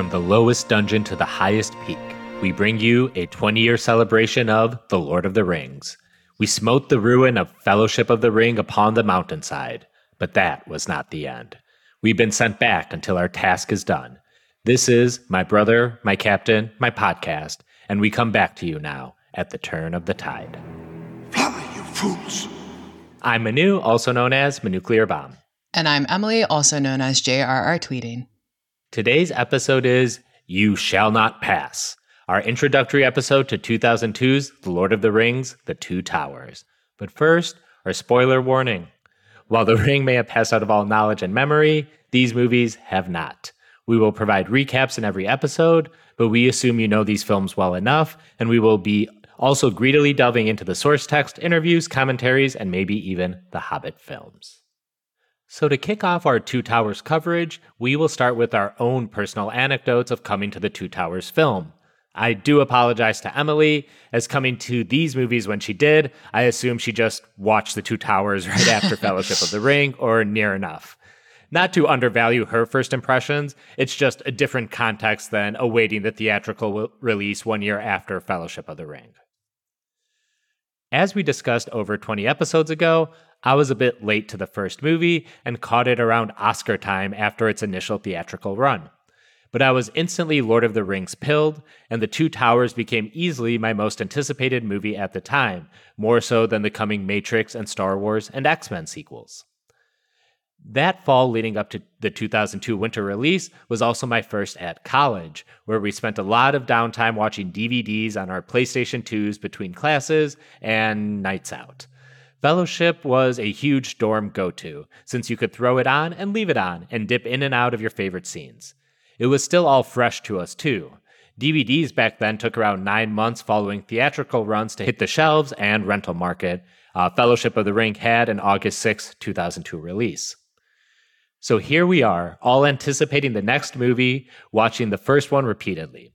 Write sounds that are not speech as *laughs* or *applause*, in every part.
From the lowest dungeon to the highest peak, we bring you a 20 year celebration of The Lord of the Rings. We smote the ruin of Fellowship of the Ring upon the mountainside, but that was not the end. We've been sent back until our task is done. This is my brother, my captain, my podcast, and we come back to you now at the turn of the tide. Fly, you fools! I'm Manu, also known as Manuclear Bomb. And I'm Emily, also known as JRR Tweeting. Today's episode is You Shall Not Pass, our introductory episode to 2002's The Lord of the Rings The Two Towers. But first, our spoiler warning. While The *laughs* Ring may have passed out of all knowledge and memory, these movies have not. We will provide recaps in every episode, but we assume you know these films well enough, and we will be also greedily delving into the source text, interviews, commentaries, and maybe even the Hobbit films. So, to kick off our Two Towers coverage, we will start with our own personal anecdotes of coming to the Two Towers film. I do apologize to Emily, as coming to these movies when she did, I assume she just watched the Two Towers right *laughs* after Fellowship of the Ring or near enough. Not to undervalue her first impressions, it's just a different context than awaiting the theatrical w- release one year after Fellowship of the Ring. As we discussed over 20 episodes ago, I was a bit late to the first movie and caught it around Oscar time after its initial theatrical run. But I was instantly Lord of the Rings pilled, and The Two Towers became easily my most anticipated movie at the time, more so than the coming Matrix and Star Wars and X Men sequels. That fall leading up to the 2002 winter release was also my first at college, where we spent a lot of downtime watching DVDs on our PlayStation 2s between classes and nights out. Fellowship was a huge dorm go to, since you could throw it on and leave it on and dip in and out of your favorite scenes. It was still all fresh to us, too. DVDs back then took around nine months following theatrical runs to hit the shelves and rental market. Uh, Fellowship of the Ring had an August 6, 2002 release. So here we are, all anticipating the next movie, watching the first one repeatedly.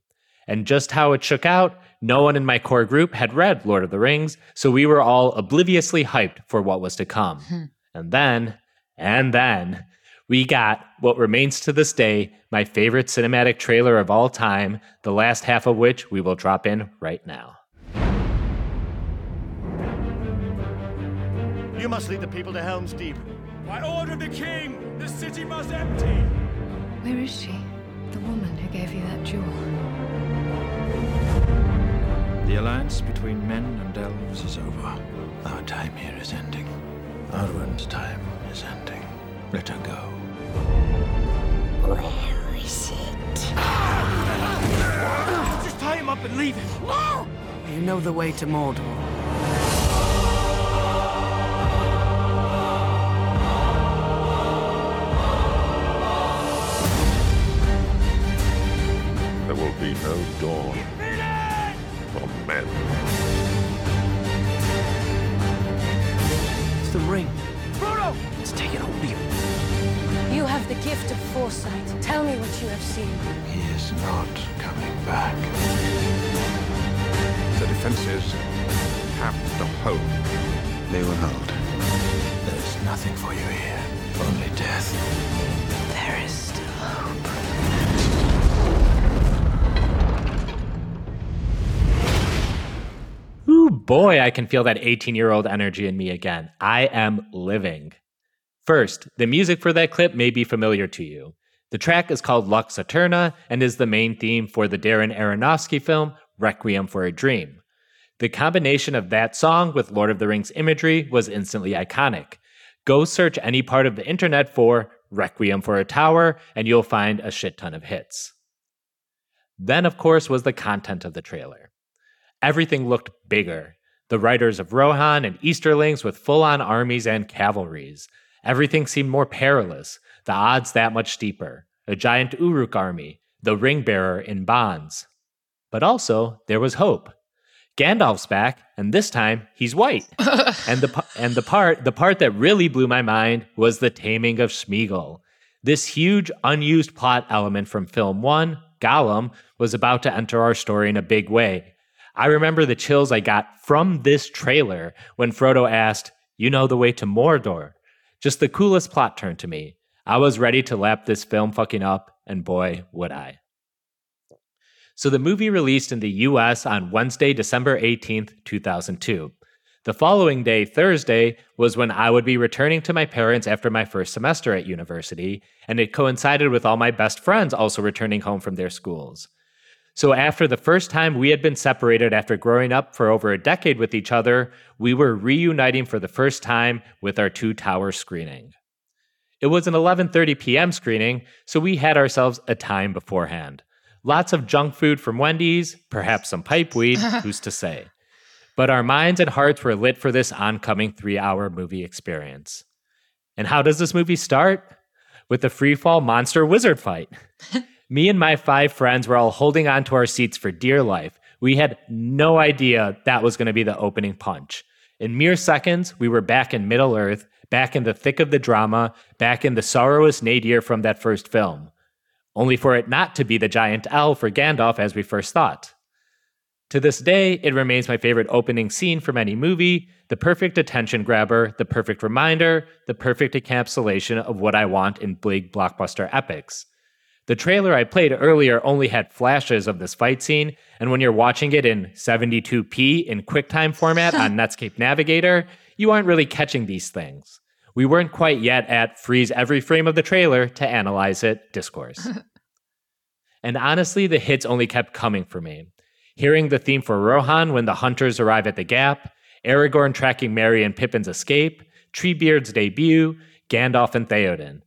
And just how it shook out, no one in my core group had read Lord of the Rings, so we were all obliviously hyped for what was to come. Hmm. And then, and then, we got what remains to this day my favorite cinematic trailer of all time, the last half of which we will drop in right now. You must lead the people to Helm's Deep. By order of the king, the city must empty. Where is she? The woman who gave you that jewel. The alliance between men and elves is over. Our time here is ending. Arwen's time is ending. Let her go. Where is it? Just tie him up and leave him. No! You know the way to Mordor. Be no dawn for men. It's the ring. Frodo! It's taken hold of you. You have the gift of foresight. Tell me what you have seen. He is not coming back. The defenses have to hold. They will hold. There is nothing for you here. Only death. Boy, I can feel that 18 year old energy in me again. I am living. First, the music for that clip may be familiar to you. The track is called Lux Aeterna and is the main theme for the Darren Aronofsky film Requiem for a Dream. The combination of that song with Lord of the Rings imagery was instantly iconic. Go search any part of the internet for Requiem for a Tower, and you'll find a shit ton of hits. Then, of course, was the content of the trailer. Everything looked bigger. The riders of Rohan and Easterlings with full on armies and cavalries. Everything seemed more perilous, the odds that much steeper. A giant Uruk army, the ring bearer in bonds. But also, there was hope. Gandalf's back, and this time he's white. *laughs* and the and the part the part that really blew my mind was the taming of Smeagol. This huge unused plot element from film 1, Gollum, was about to enter our story in a big way. I remember the chills I got from this trailer when Frodo asked, "You know the way to Mordor?" Just the coolest plot turn to me. I was ready to lap this film fucking up, and boy, would I. So the movie released in the US on Wednesday, December 18th, 2002. The following day, Thursday, was when I would be returning to my parents after my first semester at university, and it coincided with all my best friends also returning home from their schools. So, after the first time we had been separated after growing up for over a decade with each other, we were reuniting for the first time with our two tower screening. It was an 11:30 p.m. screening, so we had ourselves a time beforehand. Lots of junk food from Wendy's, perhaps some pipeweed, *laughs* who's to say. But our minds and hearts were lit for this oncoming three hour movie experience. And how does this movie start? With a freefall monster wizard fight. *laughs* Me and my five friends were all holding on to our seats for dear life. We had no idea that was going to be the opening punch. In mere seconds, we were back in Middle Earth, back in the thick of the drama, back in the sorrowous nadir from that first film. Only for it not to be the giant L for Gandalf as we first thought. To this day, it remains my favorite opening scene from any movie, the perfect attention grabber, the perfect reminder, the perfect encapsulation of what I want in big blockbuster epics. The trailer I played earlier only had flashes of this fight scene, and when you're watching it in 72p in QuickTime format on *laughs* Netscape Navigator, you aren't really catching these things. We weren't quite yet at freeze every frame of the trailer to analyze it discourse. *laughs* and honestly, the hits only kept coming for me hearing the theme for Rohan when the hunters arrive at the Gap, Aragorn tracking Merry and Pippin's escape, Treebeard's debut, Gandalf and Theoden.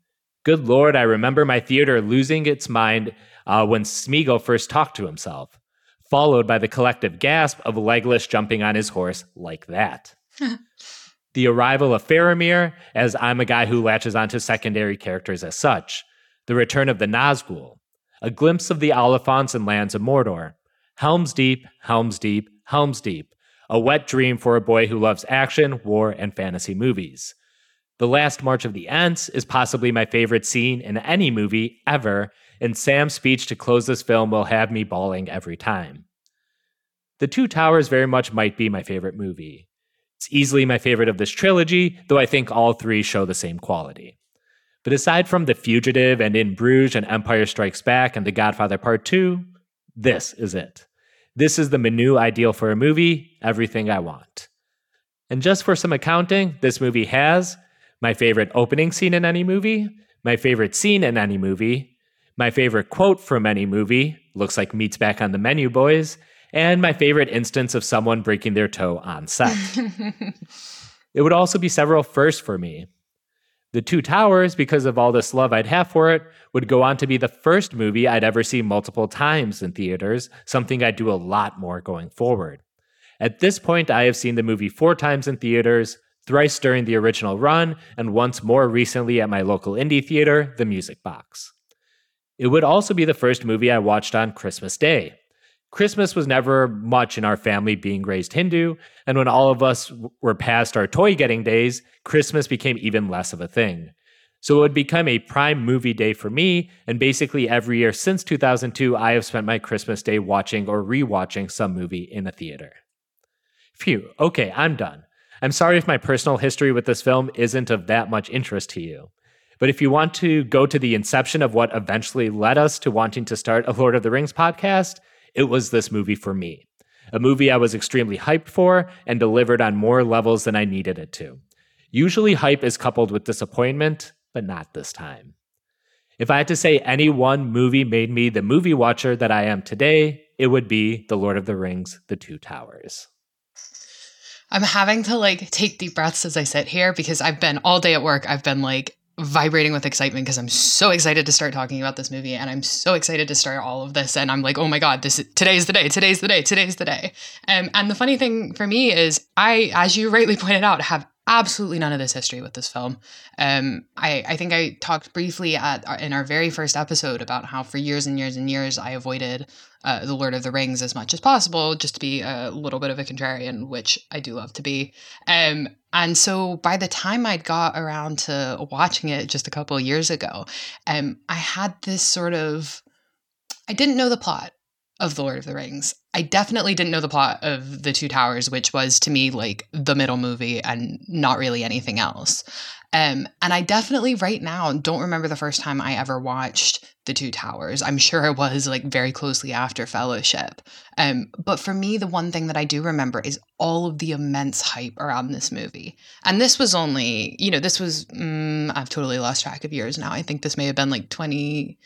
Good lord, I remember my theater losing its mind uh, when Smeagol first talked to himself, followed by the collective gasp of Legolas jumping on his horse like that. *laughs* the arrival of Faramir, as I'm a guy who latches onto secondary characters as such, the return of the Nazgul, a glimpse of the Oliphaunts and lands of Mordor, Helm's Deep, Helm's Deep, Helm's Deep, a wet dream for a boy who loves action, war, and fantasy movies. The last March of the Ents is possibly my favorite scene in any movie ever, and Sam's speech to close this film will have me bawling every time. The Two Towers very much might be my favorite movie. It's easily my favorite of this trilogy, though I think all three show the same quality. But aside from The Fugitive and In Bruges and Empire Strikes Back and The Godfather Part 2, this is it. This is the menu ideal for a movie, everything I want. And just for some accounting, this movie has my favorite opening scene in any movie, my favorite scene in any movie, my favorite quote from any movie, looks like meat's back on the menu, boys, and my favorite instance of someone breaking their toe on set. *laughs* it would also be several firsts for me, the Two Towers, because of all this love I'd have for it, would go on to be the first movie I'd ever see multiple times in theaters, something I'd do a lot more going forward. At this point, I have seen the movie four times in theaters, thrice during the original run, and once more recently at my local indie theater, The Music Box. It would also be the first movie I watched on Christmas Day, Christmas was never much in our family being raised Hindu, and when all of us were past our toy getting days, Christmas became even less of a thing. So it would become a prime movie day for me, and basically every year since 2002, I have spent my Christmas day watching or rewatching some movie in a theater. Phew, okay, I'm done. I'm sorry if my personal history with this film isn't of that much interest to you. But if you want to go to the inception of what eventually led us to wanting to start a Lord of the Rings podcast, it was this movie for me. A movie I was extremely hyped for and delivered on more levels than I needed it to. Usually, hype is coupled with disappointment, but not this time. If I had to say any one movie made me the movie watcher that I am today, it would be The Lord of the Rings The Two Towers. I'm having to like take deep breaths as I sit here because I've been all day at work. I've been like vibrating with excitement because I'm so excited to start talking about this movie and I'm so excited to start all of this and I'm like, oh my god, this is, today's the day, today's the day, today's the day. Um, and the funny thing for me is I, as you rightly pointed out, have absolutely none of this history with this film. Um, I, I think I talked briefly at uh, in our very first episode about how for years and years and years I avoided uh, the Lord of the Rings as much as possible, just to be a little bit of a contrarian, which I do love to be. Um, and so by the time I'd got around to watching it just a couple of years ago, um, I had this sort of I didn't know the plot. Of The Lord of the Rings. I definitely didn't know the plot of The Two Towers, which was to me like the middle movie and not really anything else. Um, and I definitely right now don't remember the first time I ever watched The Two Towers. I'm sure it was like very closely after Fellowship. Um, but for me, the one thing that I do remember is all of the immense hype around this movie. And this was only, you know, this was, mm, I've totally lost track of years now. I think this may have been like 20.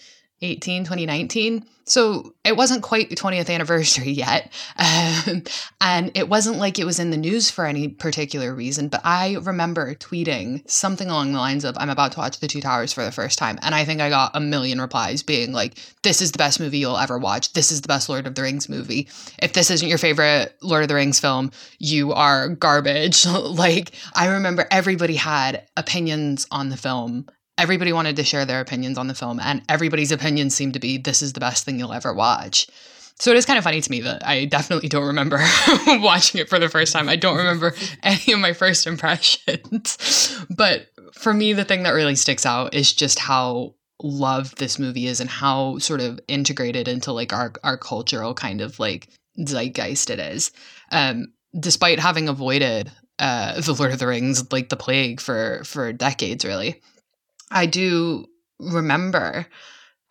2018, 2019. So it wasn't quite the 20th anniversary *laughs* yet. Um, and it wasn't like it was in the news for any particular reason, but I remember tweeting something along the lines of, I'm about to watch The Two Towers for the first time. And I think I got a million replies being like, this is the best movie you'll ever watch. This is the best Lord of the Rings movie. If this isn't your favorite Lord of the Rings film, you are garbage. *laughs* like, I remember everybody had opinions on the film everybody wanted to share their opinions on the film, and everybody's opinions seemed to be this is the best thing you'll ever watch. So it is kind of funny to me that I definitely don't remember *laughs* watching it for the first time. I don't remember *laughs* any of my first impressions. but for me, the thing that really sticks out is just how loved this movie is and how sort of integrated into like our our cultural kind of like zeitgeist it is. Um, despite having avoided uh, *laughs* the Lord of the Rings like the plague for for decades, really. I do remember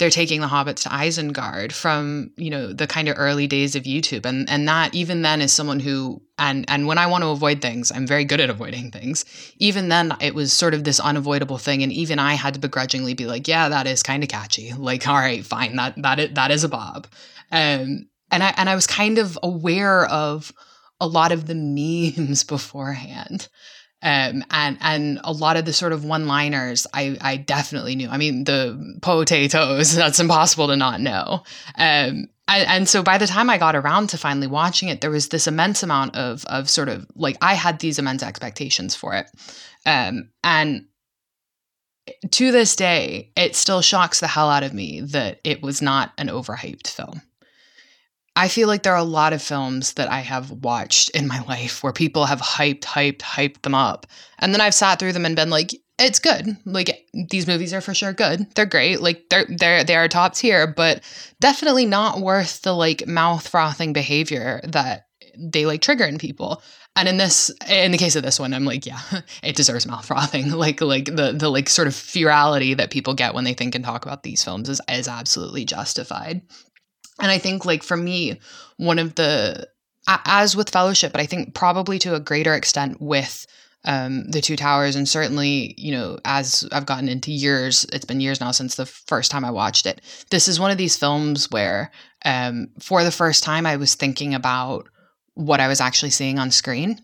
they're taking the hobbits to Isengard from you know the kind of early days of YouTube. And and that even then as someone who and and when I want to avoid things I'm very good at avoiding things. Even then it was sort of this unavoidable thing. And even I had to begrudgingly be like yeah that is kind of catchy. Like all right fine. That that is, that is a bob. Um and I and I was kind of aware of a lot of the *laughs* memes beforehand um, and and a lot of the sort of one liners I I definitely knew. I mean the potatoes *laughs* that's impossible to not know. Um, and, and so by the time I got around to finally watching it, there was this immense amount of of sort of like I had these immense expectations for it, um, and to this day, it still shocks the hell out of me that it was not an overhyped film. I feel like there are a lot of films that I have watched in my life where people have hyped, hyped, hyped them up. And then I've sat through them and been like, it's good. Like these movies are for sure good. They're great. Like they're they're they are top tier, but definitely not worth the like mouth frothing behavior that they like trigger in people. And in this in the case of this one, I'm like, yeah, *laughs* it deserves mouth frothing. *laughs* Like like the the like sort of ferality that people get when they think and talk about these films is is absolutely justified. And I think, like, for me, one of the, as with Fellowship, but I think probably to a greater extent with um, the Two Towers, and certainly, you know, as I've gotten into years, it's been years now since the first time I watched it. This is one of these films where, um, for the first time, I was thinking about what I was actually seeing on screen.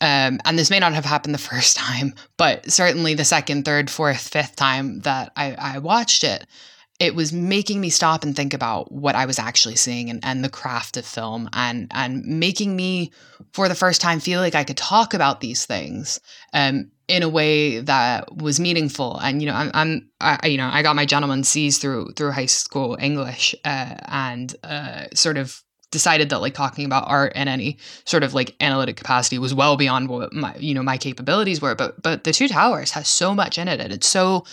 Um, and this may not have happened the *laughs* first time, but certainly the second, third, fourth, fifth time that I, I watched it, it was making me stop and think about what I was actually seeing and, and the craft of film and and making me for the first time feel like I could talk about these things um, in a way that was meaningful. And you know, I'm, I'm I, you know, I got my gentleman C's through through high school English uh, and uh, sort of decided that like talking about art in any sort of like analytic capacity was well beyond what my you know my capabilities were. But but the Two Towers has so much in it, and it's so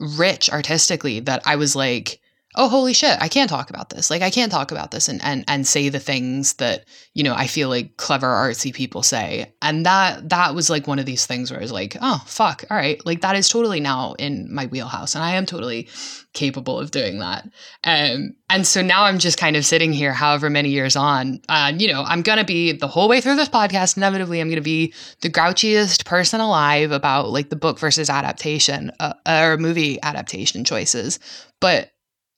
rich artistically that I was like, oh holy shit i can't talk about this. Like i can't talk about this and and and say the things that you know i feel like clever artsy people say. And that that was like one of these things where i was like oh fuck all right. Like that is totally now in my wheelhouse and i am totally capable of doing that. Um and so now i'm just kind of sitting here however many years on and you know i'm gonna be the whole way through this podcast inevitably i'm gonna be the grouchiest person alive about like the book versus adaptation uh, or movie adaptation choices. But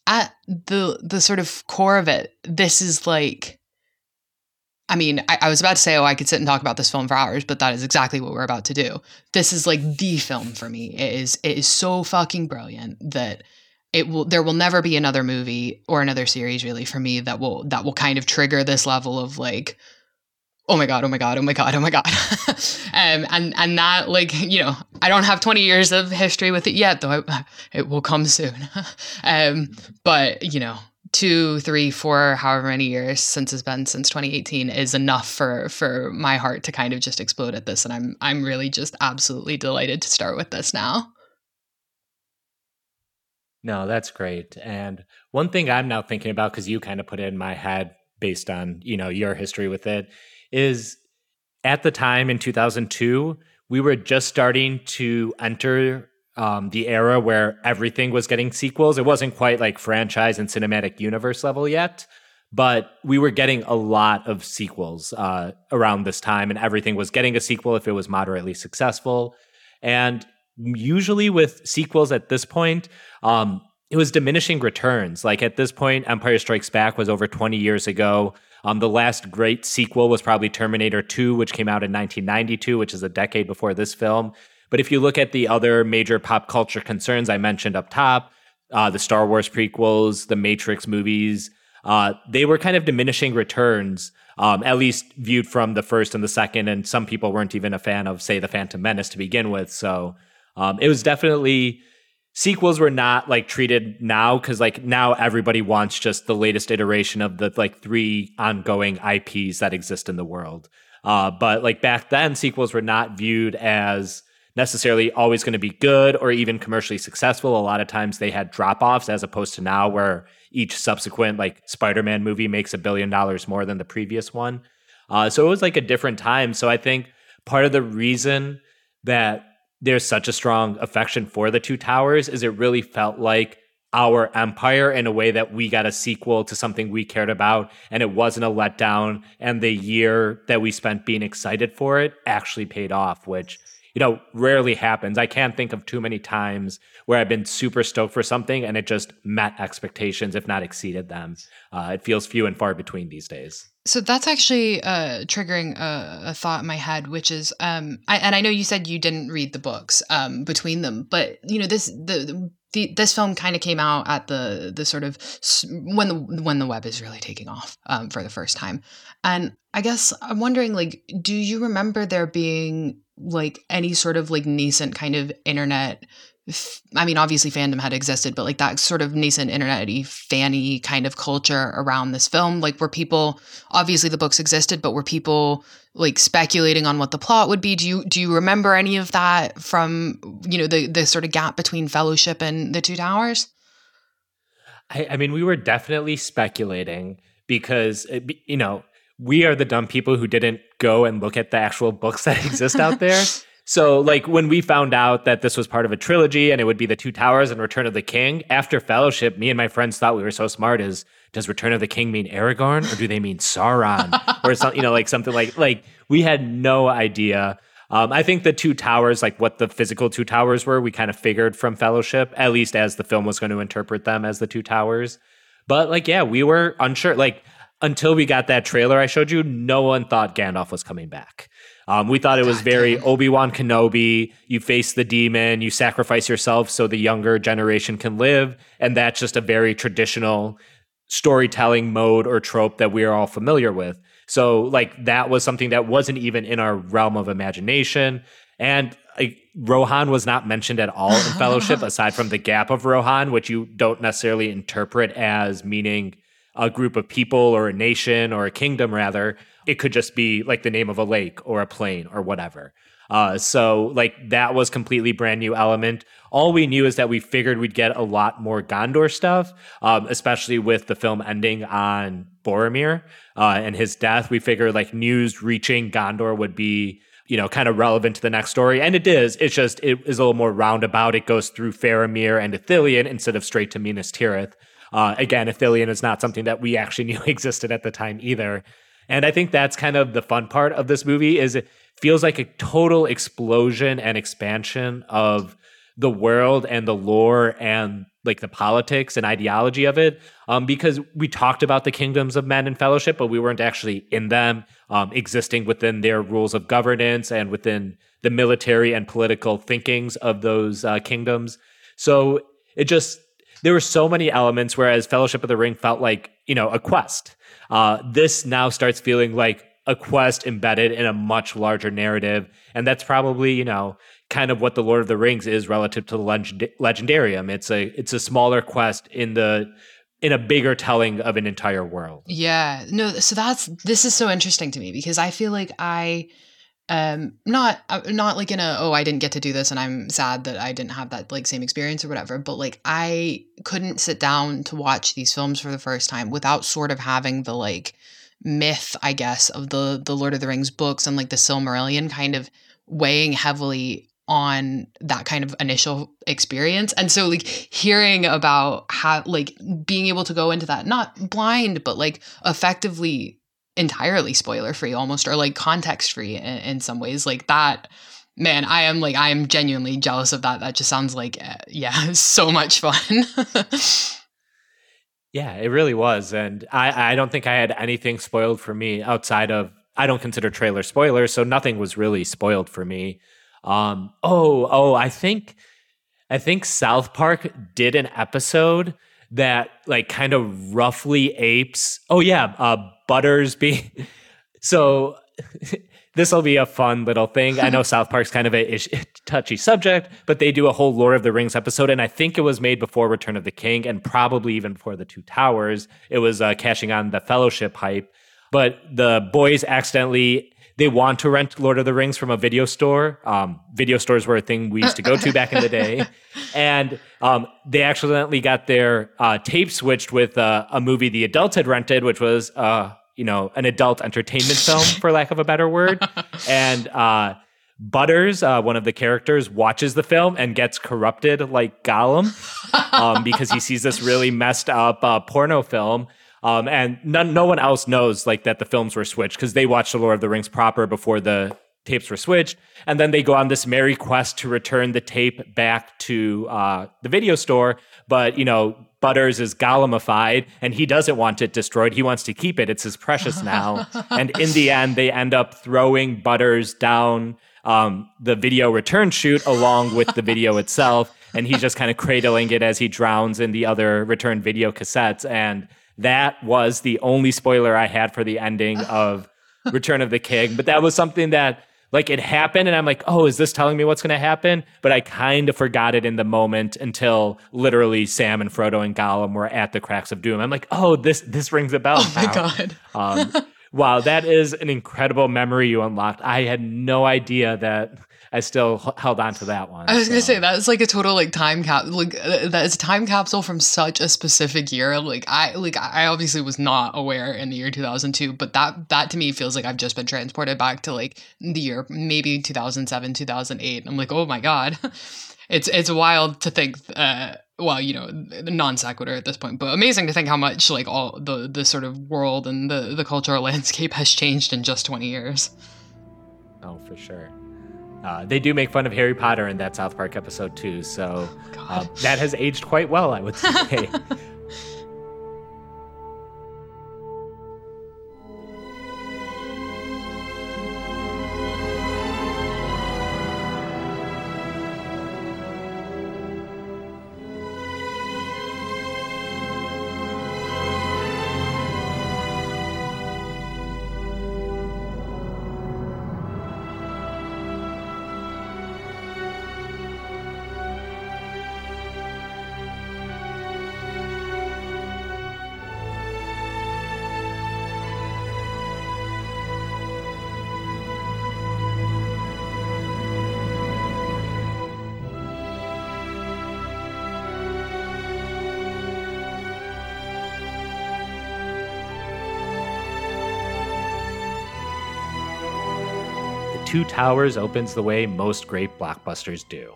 at the the sort of core of it, this is like I mean, I, I, was about to say, oh, I could sit and talk about this film for hours, but that is exactly what we're about to do. This is like the film for me. It is it is so fucking brilliant that it will there will never be another movie or another series really for me that will that will kind of trigger this level of like oh my god oh my god oh my god oh my god. *laughs* Um, and and that like you know i don't have 20 years of history with it yet though it, it will come soon. *laughs* Um, but you know two three four however many years since it's been since 2018 is enough for for my heart to kind of just explode at this. And i'm i'm really just absolutely delighted to start with this now. No, that's great. And one thing I'm now thinking about, because you kind of put it in my head based on, you know, your history with it, is at the time in 2002, we were just starting to enter um, the era where everything was getting sequels. It wasn't quite like franchise and cinematic universe level yet, but we were getting a lot of sequels uh, around this time, and everything was getting a sequel if it was moderately successful. And usually with sequels at this point, um, it was diminishing returns. Like at this point, Empire Strikes Back was over 20 years ago. Um, the last great sequel was probably Terminator 2, which came out in 1992, which is a decade before this film. But if you look at the other major pop culture concerns I mentioned up top, uh, the Star Wars prequels, the Matrix movies, uh, they were kind of diminishing returns, um, at least viewed from the first and the second. And some people weren't even a fan of, say, The Phantom Menace to begin with. So um, it was definitely sequels were not like treated now because like now everybody wants just the latest iteration of the like three ongoing IPs that exist in the world. Uh, but like back then, sequels were not viewed as necessarily always going to be good or even commercially successful. A lot of times they had drop offs as opposed to now where each subsequent like Spider-Man movie makes a billion dollars more than the previous one. Uh, so it was like a different time. So I think part of the reason that there's such a strong affection for the two towers is it really felt like our empire in a way that we got a sequel to something we cared about and it wasn't a letdown and the year that we spent being excited for it actually paid off which you know, rarely happens. I can't think of too many times where I've been super stoked for something and it just met expectations, if not exceeded them. Uh, it feels few and far between these days. So that's actually uh, triggering a, a, thought in my head, which is, um, I, and I know you said you didn't read the books um, between them, but you know this the, the this film kind of came out at the the sort of when the when the web is really taking off um, for the first time, and I guess I'm wondering, like, do you remember there being like any sort of like nascent kind of internet I mean, obviously fandom had existed, but like that sort of nascent internet-y, fanny kind of culture around this film, like were people obviously the books existed, but were people like speculating on what the plot would be? Do you do you remember any of that from you know the the sort of gap between Fellowship and the Two Towers? I, I mean, we were definitely speculating because eh, you know we are the dumb people who didn't go and look at the actual books that exist out there. *laughs* So, like, when we found out that this was part of a trilogy and it would be the Two Towers and Return of the King, after Fellowship, me and my friends thought we were so smart. Is does Return of the King mean Aragorn or do they mean Sauron or something? You know, like something like like we had no idea. Um, I think the Two Towers, like what the physical Two Towers were, we kind of figured from Fellowship, at least as the film was going to interpret them as the Two Towers. But like, yeah, we were unsure. Like until we got that trailer I showed you, no one thought Gandalf was coming back. Um, we thought it was very Obi Wan Kenobi. You face the demon, you sacrifice yourself so the younger generation can live. And that's just a very traditional storytelling mode or trope that we are all familiar with. So, like, that was something that wasn't even in our realm of imagination. And like, Rohan was not mentioned at all in *laughs* Fellowship, aside from the gap of Rohan, which you don't necessarily interpret as meaning a group of people or a nation or a kingdom, rather. It could just be like the name of a lake or a plain or whatever. Uh, so like that was completely brand new element. All we knew is that we figured we'd get a lot more Gondor stuff, um, especially with the film ending on Boromir uh, and his death. We figured like news reaching Gondor would be you know, kind of relevant to the next story. And it is. It's just it is a little more roundabout. It goes through Faramir and Ithilien instead of straight to Minas Tirith. Uh, again, Ithilien is not something that we actually *laughs* knew existed at the time either. And I think that's kind of the fun part of this movie is it feels like a total explosion and expansion of the world and the lore and like the politics and ideology of it um, because we talked about the kingdoms of men and fellowship but we weren't actually in them um, existing within their rules of governance and within the military and political thinkings of those uh, kingdoms. So it just there were so many elements whereas fellowship of the ring felt like you know a quest uh, this now starts feeling like a quest embedded in a much larger narrative. And that's probably you know kind of what the lord of the rings is relative to the legend- legendarium. It's a it's a smaller quest in the in a bigger telling of an entire world. Yeah. No so that's this is so interesting to me because i feel like i um not uh, not like in a oh i didn't get to do this and i'm sad that i didn't have that like same experience or whatever but like i couldn't sit down to watch these films for the first time without sort of having the like myth i guess of the the lord of the rings books and like the silmarillion kind of weighing heavily on that kind of initial experience. And so like hearing about how like being able to go into that not blind but like effectively entirely spoiler free almost or like context free in, in, some ways. Like that man i am like i am genuinely jealous of that. That just sounds like uh, yeah *laughs* so much fun. *laughs* Yeah it really was and i i don't think i had anything spoiled for me outside of i don't consider trailer spoilers so nothing was really spoiled for me. Um oh oh i think i think south park did an episode that like kind of roughly apes oh yeah uh Butters being *laughs* so. *laughs* this will be a fun little thing. I know *laughs* South Park's kind of a ish, touchy subject, but they do a whole Lord of the Rings episode, and I think it was made before Return of the King, and probably even before the Two Towers. It was uh, cashing on the Fellowship hype, but the boys accidentally they want to rent Lord of the Rings from a video store. Um, video stores were a thing we used to go to back in the day, *laughs* and um, they accidentally got their uh, tape switched with uh, a movie the adults had rented, which was uh, you know an adult entertainment film, for lack of a better word, *laughs* and. Uh, Butters, uh, one of the characters, watches the film and gets corrupted like Gollum um, because he sees this really messed up uh, porno film um, and none, no one else knows like that the films were switched because they watched The Lord of the Rings proper before the tapes were switched. And then they go on this merry quest to return the tape back to uh, the video store. But, you know, Butters is Gollumified and he doesn't want it destroyed. He wants to keep it. It's his precious now. *laughs* and in the end, they end up throwing Butters down um, the video return chute along with the video *laughs* itself. And he's just kind of cradling it as he drowns in the other return video cassettes. And that was the only spoiler I had for the ending *laughs* of Return of the King. But that was something that like it happened and I'm like, "Oh, is this telling me what's going to happen?" But I kind of forgot it in the moment until literally Sam and Frodo and Gollum were at the cracks of doom. I'm like, "Oh, this this rings a bell." Oh my god. um, wow, that is an incredible memory you unlocked. I had no idea that I still held on to that one. I was so. gonna say that's like a total like time cap like uh, that is a time capsule from such a specific year. Like I like I obviously was not aware in the year 2002, but that that to me feels like I've just been transported back to like the year maybe 2007, 2008. I'm like, oh my god, *laughs* it's it's wild to think. Uh, well, you know, non sequitur at this point, but amazing to think how much like all the the sort of world and the the cultural *laughs* landscape has changed in just 20 years. Oh, for sure. Uh, they do make fun of Harry Potter in that South Park episode too, so uh, that has aged quite well, I would *laughs* say. Towers opens the way most great blockbusters do,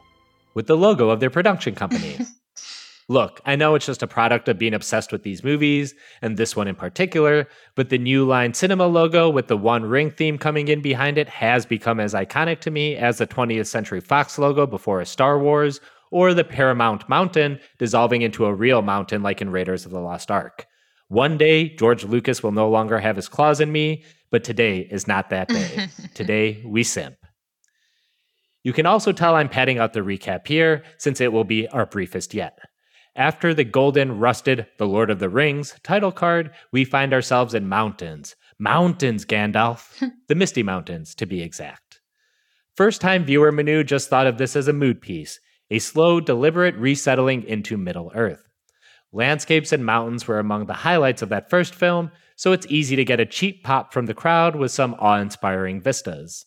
with the logo of their production company. *laughs* Look, I know it's just a product of being obsessed with these movies, and this one in particular, but the New Line Cinema logo with the One Ring theme coming in behind it has become as iconic to me as the 20th Century Fox logo before a Star Wars, or the Paramount Mountain dissolving into a real mountain like in Raiders of the Lost Ark. One day, George Lucas will no longer have his claws in me, but today is not that day. *laughs* today, we simp. You can also tell I'm padding out the recap here, since it will be our briefest yet. After the golden, rusted The Lord of the Rings title card, we find ourselves in mountains. Mountains, Gandalf. *laughs* the Misty Mountains, to be exact. First time viewer Manu just thought of this as a mood piece, a slow, deliberate resettling into Middle Earth. Landscapes and mountains were among the highlights of that first film, so it's easy to get a cheap pop from the crowd with some awe inspiring vistas.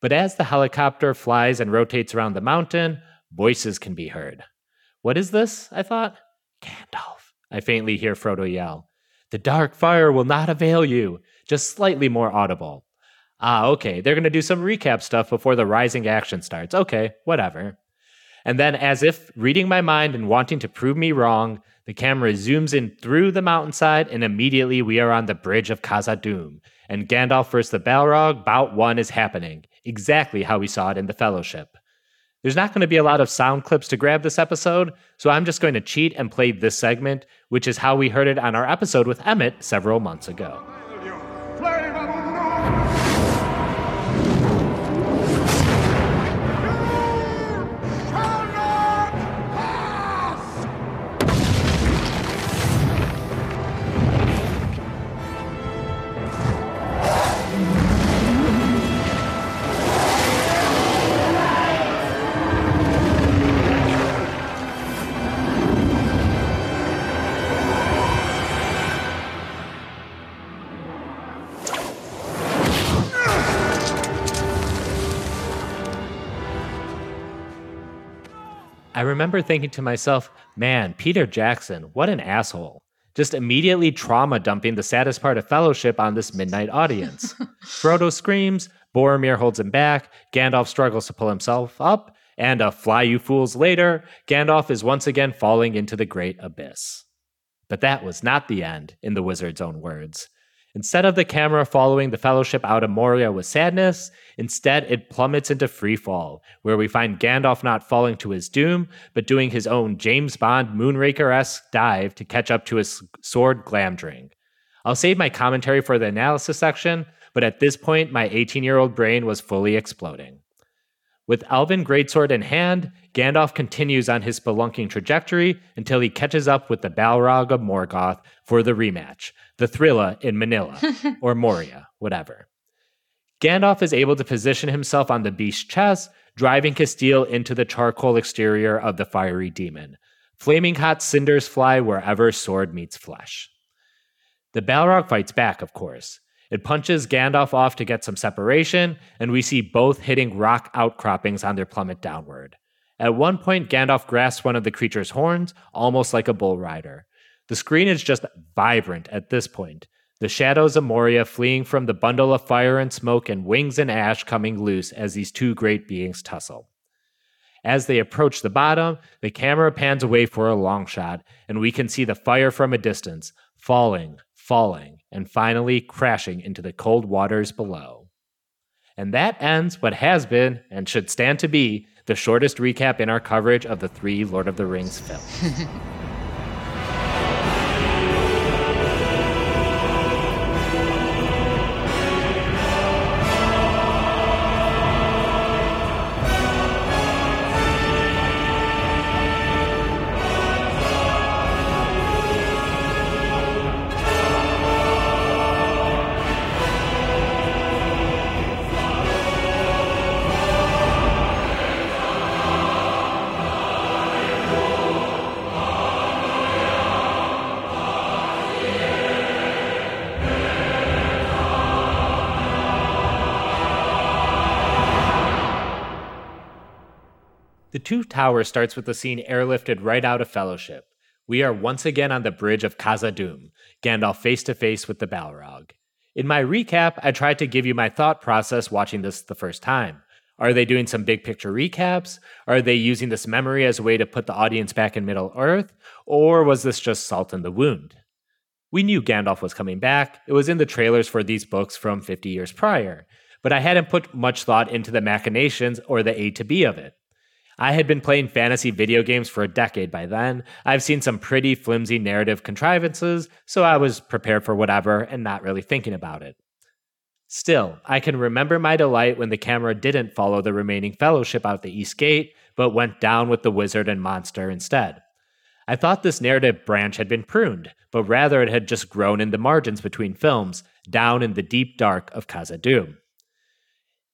But as the helicopter flies and rotates around the mountain, voices can be heard. What is this? I thought. Gandalf. I faintly hear Frodo yell. The dark fire will not avail you. Just slightly more audible. Ah, okay, they're going to do some recap stuff before the rising action starts. Okay, whatever. And then, as if reading my mind and wanting to prove me wrong, the camera zooms in through the mountainside, and immediately we are on the bridge of Khazad-dûm. And Gandalf versus the Balrog, bout one is happening, exactly how we saw it in the Fellowship. There's not going to be a lot of sound clips to grab this episode, so I'm just going to cheat and play this segment, which is how we heard it on our episode with Emmett several months ago. I remember thinking to myself, man, Peter Jackson, what an asshole. Just immediately trauma dumping the saddest part of Fellowship on this midnight audience. *laughs* Frodo screams, Boromir holds him back, Gandalf struggles to pull himself up, and a fly you fools later, Gandalf is once again falling into the great abyss. But that was not the end, in the wizard's own words. Instead of the camera following the Fellowship out of Moria with sadness, instead it plummets into free fall, where we find Gandalf not falling to his doom, but doing his own James Bond Moonraker esque dive to catch up to his sword Glamdring. I'll save my commentary for the analysis section, but at this point, my 18 year old brain was fully exploding. With Elven Greatsword in hand, Gandalf continues on his spelunking trajectory until he catches up with the Balrog of Morgoth for the rematch, the Thrilla in Manila, *laughs* or Moria, whatever. Gandalf is able to position himself on the beast's chest, driving Castile into the charcoal exterior of the fiery demon. Flaming hot cinders fly wherever sword meets flesh. The Balrog fights back, of course. It punches Gandalf off to get some separation, and we see both hitting rock outcroppings on their plummet downward. At one point, Gandalf grasps one of the creature's horns, almost like a bull rider. The screen is just vibrant at this point. The shadows of Moria fleeing from the bundle of fire and smoke and wings and ash coming loose as these two great beings tussle. As they approach the bottom, the camera pans away for a long shot, and we can see the fire from a distance, falling, falling, and finally crashing into the cold waters below. And that ends what has been, and should stand to be, the shortest recap in our coverage of the three Lord of the Rings films. *laughs* Two Towers starts with the scene airlifted right out of Fellowship. We are once again on the bridge of Khazad-dûm, Gandalf face to face with the Balrog. In my recap, I tried to give you my thought process watching this the first time. Are they doing some big picture recaps? Are they using this memory as a way to put the audience back in Middle Earth? Or was this just salt in the wound? We knew Gandalf was coming back. It was in the trailers for these books from 50 years prior. But I hadn't put much thought into the machinations or the A to B of it. I had been playing fantasy video games for a decade by then. I've seen some pretty flimsy narrative contrivances, so I was prepared for whatever and not really thinking about it. Still, I can remember my delight when the camera didn't follow the remaining fellowship out the East Gate, but went down with the wizard and monster instead. I thought this narrative branch had been pruned, but rather it had just grown in the margins between films, down in the deep dark of Khazad-dûm.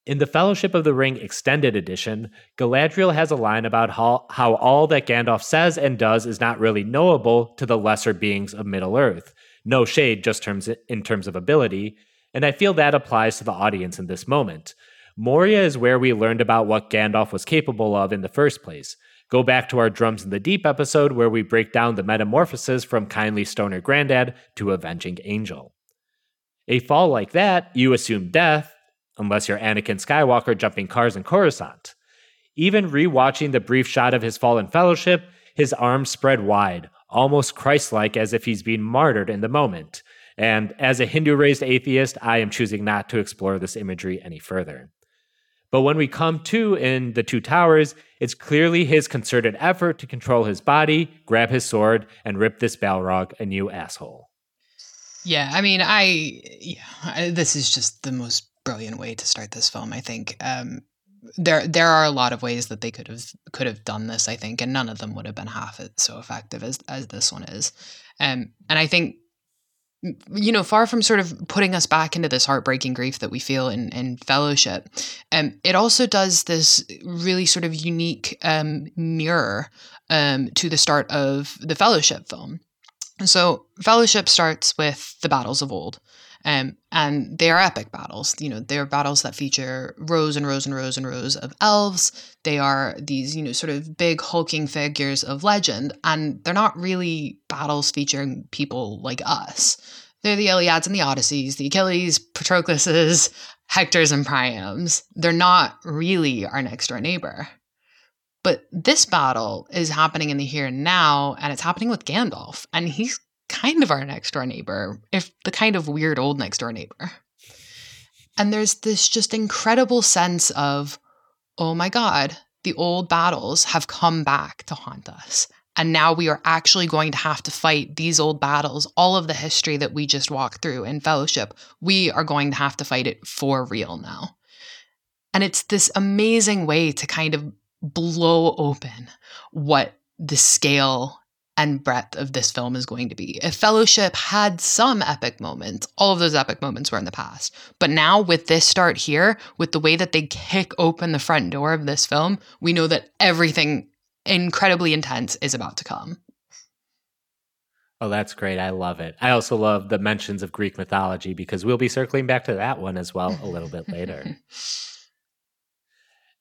In the Fellowship of the Ring Extended Edition, Galadriel has a line about how, how all that Gandalf says and does is not really knowable to the lesser beings of Middle Earth. No shade, just terms in terms of ability, and I feel that applies to the audience in this moment. Moria is where we learned about what Gandalf was capable of in the first place. Go back to our Drums in the Deep episode where we break down the metamorphosis from kindly stoner granddad to avenging angel. A fall like that, you assume death, unless you're Anakin Skywalker jumping cars in Coruscant. Even rewatching the brief shot of his fallen fellowship, his arms spread wide, almost Christ like as if he's being martyred in the moment. And as a Hindu raised atheist, I am choosing not to explore this imagery any further. But when we come to in The Two Towers, it's clearly his concerted effort to control his body, grab his sword, and rip this Balrog a new asshole. Yeah, I mean, I yeah, I, this is just the most brilliant way to start this film. I think um, there there are a lot of ways that they could have could have done this. I think, and none of them would have been half as so effective as as this one is. Um, and I think you know, far from sort of putting us back into this heartbreaking grief that we feel in, in fellowship, um, it also does this really sort of unique um, mirror um, to the start of the fellowship film. So, fellowship starts with the battles of old. Um, and they are epic battles. You know, they're battles that feature rows and rows and rows and rows of elves. They are these, you know, sort of big hulking figures of legend, and they're not really battles featuring people like us. They're the Iliads and the Odysseys, the Achilles, Patrocluses, Hectors, and Priams. They're not really our next door neighbor. But this battle is happening in the here and now, and it's happening with Gandalf, and he's kind of our next door neighbor, if the kind of weird old next door neighbor. And there's this just incredible sense of, oh my God, the old battles have come back to haunt us. And now we are actually going to have to fight these old battles, all of the history that we just walked through in fellowship. We are going to have to fight it for real now. And it's this amazing way to kind of blow open what the scale and breadth of this film is going to be. If Fellowship had some epic moments, all of those epic moments were in the past. But now, with this start here, with the way that they kick open the front door of this film, we know that everything incredibly intense is about to come. Oh, that's great. I love it. I also love the mentions of Greek mythology because we'll be circling back to that one as well a little bit later. *laughs*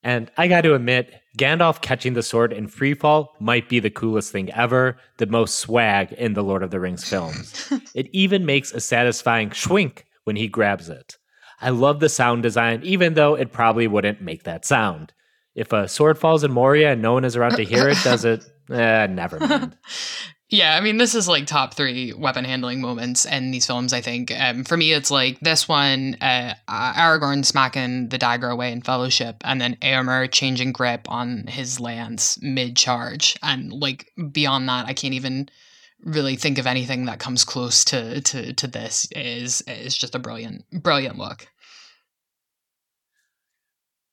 And I got to admit, Gandalf catching the sword in freefall might be the coolest thing ever, the most swag in the Lord of the Rings films. *laughs* it even makes a satisfying schwink when he grabs it. I love the sound design, even though it probably wouldn't make that sound. If a sword falls in Moria and no one is around to hear it, does it? *laughs* Eh, never mind. *laughs* Yeah, I mean, this is like top three weapon handling moments in these films, I think. Um, for me, it's like this one, uh, Aragorn smacking the dagger away in Fellowship, and then Eomer changing grip on his lance mid charge. And like beyond that, I can't even really think of anything that comes close to to to this is is just a brilliant brilliant look.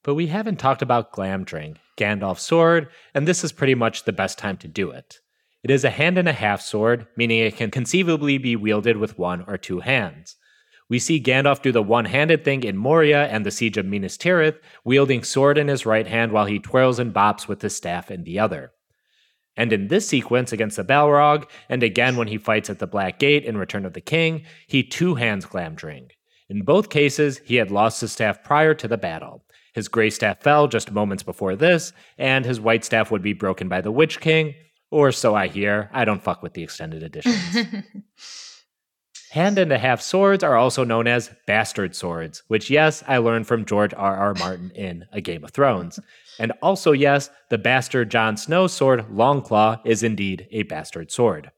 But we haven't talked about Glamdring, Gandalf's sword, and this is pretty much the best time to do it. It is a hand and a half sword, meaning it can conceivably be wielded with one or two hands. We see Gandalf do the one handed thing in Moria and the Siege of Minas Tirith, wielding sword in his right hand while he twirls and bops with his staff in the other. And in this sequence against the Balrog, and again when he fights at the Black Gate in Return of the King, he two hands Glamdring. In both cases, he had lost his staff prior to the battle. His gray staff fell just moments before this, and his white staff would be broken by the Witch King, or so I hear. I don't fuck with the extended editions. *laughs* Hand and a half swords are also known as bastard swords, which, yes, I learned from George R. R. Martin in A Game of Thrones. And also, yes, the bastard Jon Snow sword, Longclaw, is indeed a bastard sword.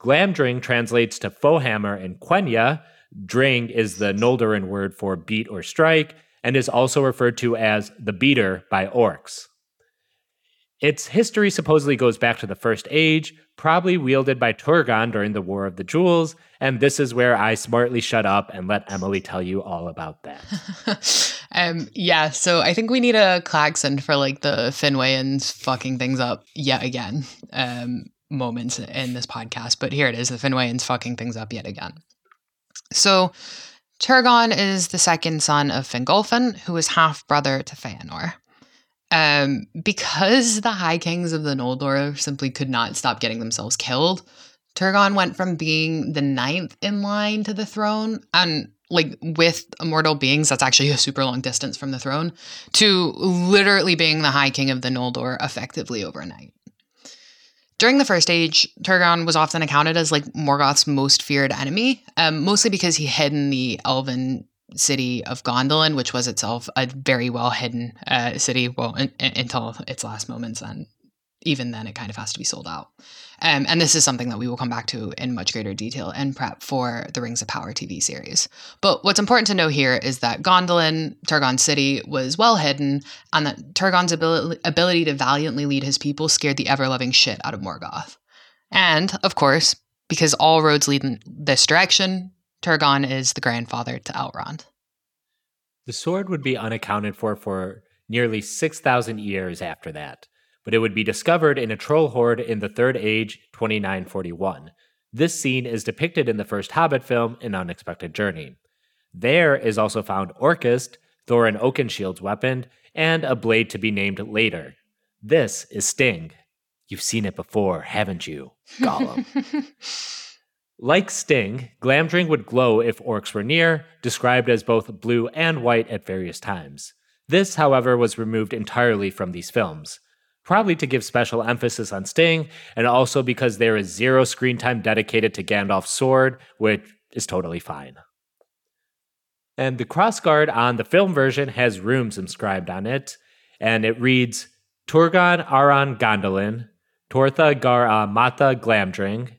Glamdring translates to foe hammer in Quenya. Dring is the Noldorin word for beat or strike, and is also referred to as the beater by orcs. Its history supposedly goes back to the First Age, probably wielded by Turgon during the War of the Jewels, and this is where I smartly shut up and let Emily tell you all about that. *laughs* um, yeah, so I think we need a klaxon for like the Finwayans fucking things up yet again um, moments in this podcast, but here it is the Finwayans fucking things up yet again. So Turgon is the second son of Fingolfin, who is half brother to Feanor. Um, because the High Kings of the Noldor simply could not stop getting themselves killed, Turgon went from being the ninth in line to the throne, and like with immortal beings, that's actually a super long distance from the throne, to literally being the High King of the Noldor effectively overnight. During the First Age, Turgon was often accounted as like Morgoth's most feared enemy, um, mostly because he hid in the elven city of Gondolin, which was itself a very well hidden uh, city, well, in, in, until its last moments, and even then, it kind of has to be sold out. Um, and this is something that we will come back to in much greater detail in prep for the Rings of Power TV series. But what's important to know here is that Gondolin, Turgon City, was well hidden, and that Turgon's ability, ability to valiantly lead his people scared the ever loving shit out of Morgoth. And, of course, because all roads lead in this direction, Turgon is the grandfather to Elrond. The sword would be unaccounted for for nearly 6,000 years after that but it would be discovered in a troll hoard in the Third Age 2941. This scene is depicted in the first Hobbit film, An Unexpected Journey. There is also found Orcrist, Thorin Oakenshield's weapon, and a blade to be named later. This is Sting. You've seen it before, haven't you, Gollum? *laughs* like Sting, Glamdring would glow if orcs were near, described as both blue and white at various times. This, however, was removed entirely from these films probably to give special emphasis on Sting, and also because there is zero screen time dedicated to Gandalf's sword, which is totally fine. And the crossguard on the film version has runes inscribed on it, and it reads Turgon Aron Gondolin, Tortha Gar Mata Glamdring,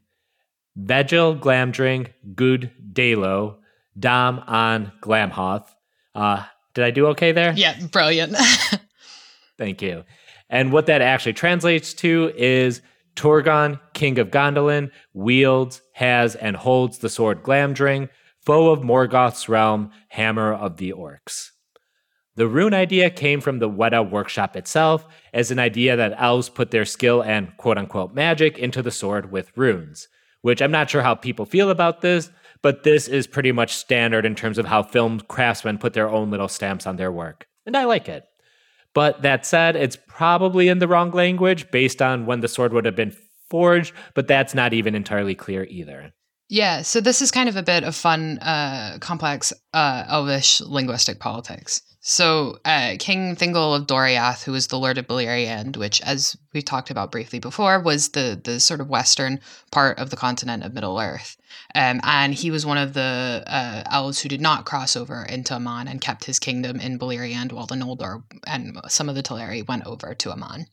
Vegil Glamdring Good Dalo, Dam on Glamhoth. Uh, did I do okay there? Yeah, brilliant. *laughs* Thank you. And what that actually translates to is Turgon, king of Gondolin, wields, has, and holds the sword Glamdring, foe of Morgoth's realm, hammer of the orcs. The rune idea came from the Weta workshop itself as an idea that elves put their skill and quote unquote magic into the sword with runes, which I'm not sure how people feel about this, but this is pretty much standard in terms of how film craftsmen put their own little stamps on their work. And I like it. But that said, it's probably in the wrong language based on when the sword would have been forged, but that's not even entirely clear either. Yeah, so this is kind of a bit of fun, uh, complex uh, elvish linguistic politics. So, uh, King Thingol of Doriath, who was the Lord of Beleriand, which, as we talked about briefly before, was the the sort of western part of the continent of Middle Earth, um, and he was one of the uh, elves who did not cross over into Aman and kept his kingdom in Beleriand, while the Noldor and some of the Teleri went over to Aman.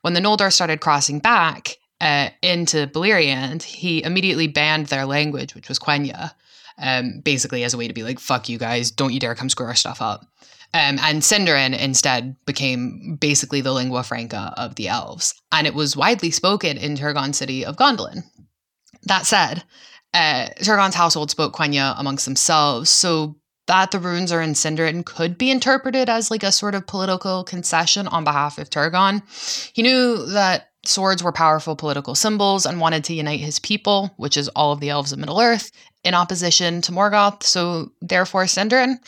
When the Noldor started crossing back uh, into Beleriand, he immediately banned their language, which was Quenya, um, basically as a way to be like, "Fuck you guys! Don't you dare come screw our stuff up." Um, and Sindarin instead became basically the lingua franca of the elves, and it was widely spoken in Turgon city of Gondolin. That said, uh, Turgon's household spoke Quenya amongst themselves, so that the runes are in Sindarin could be interpreted as like a sort of political concession on behalf of Turgon. He knew that swords were powerful political symbols and wanted to unite his people, which is all of the elves of Middle Earth, in opposition to Morgoth, so therefore Sindarin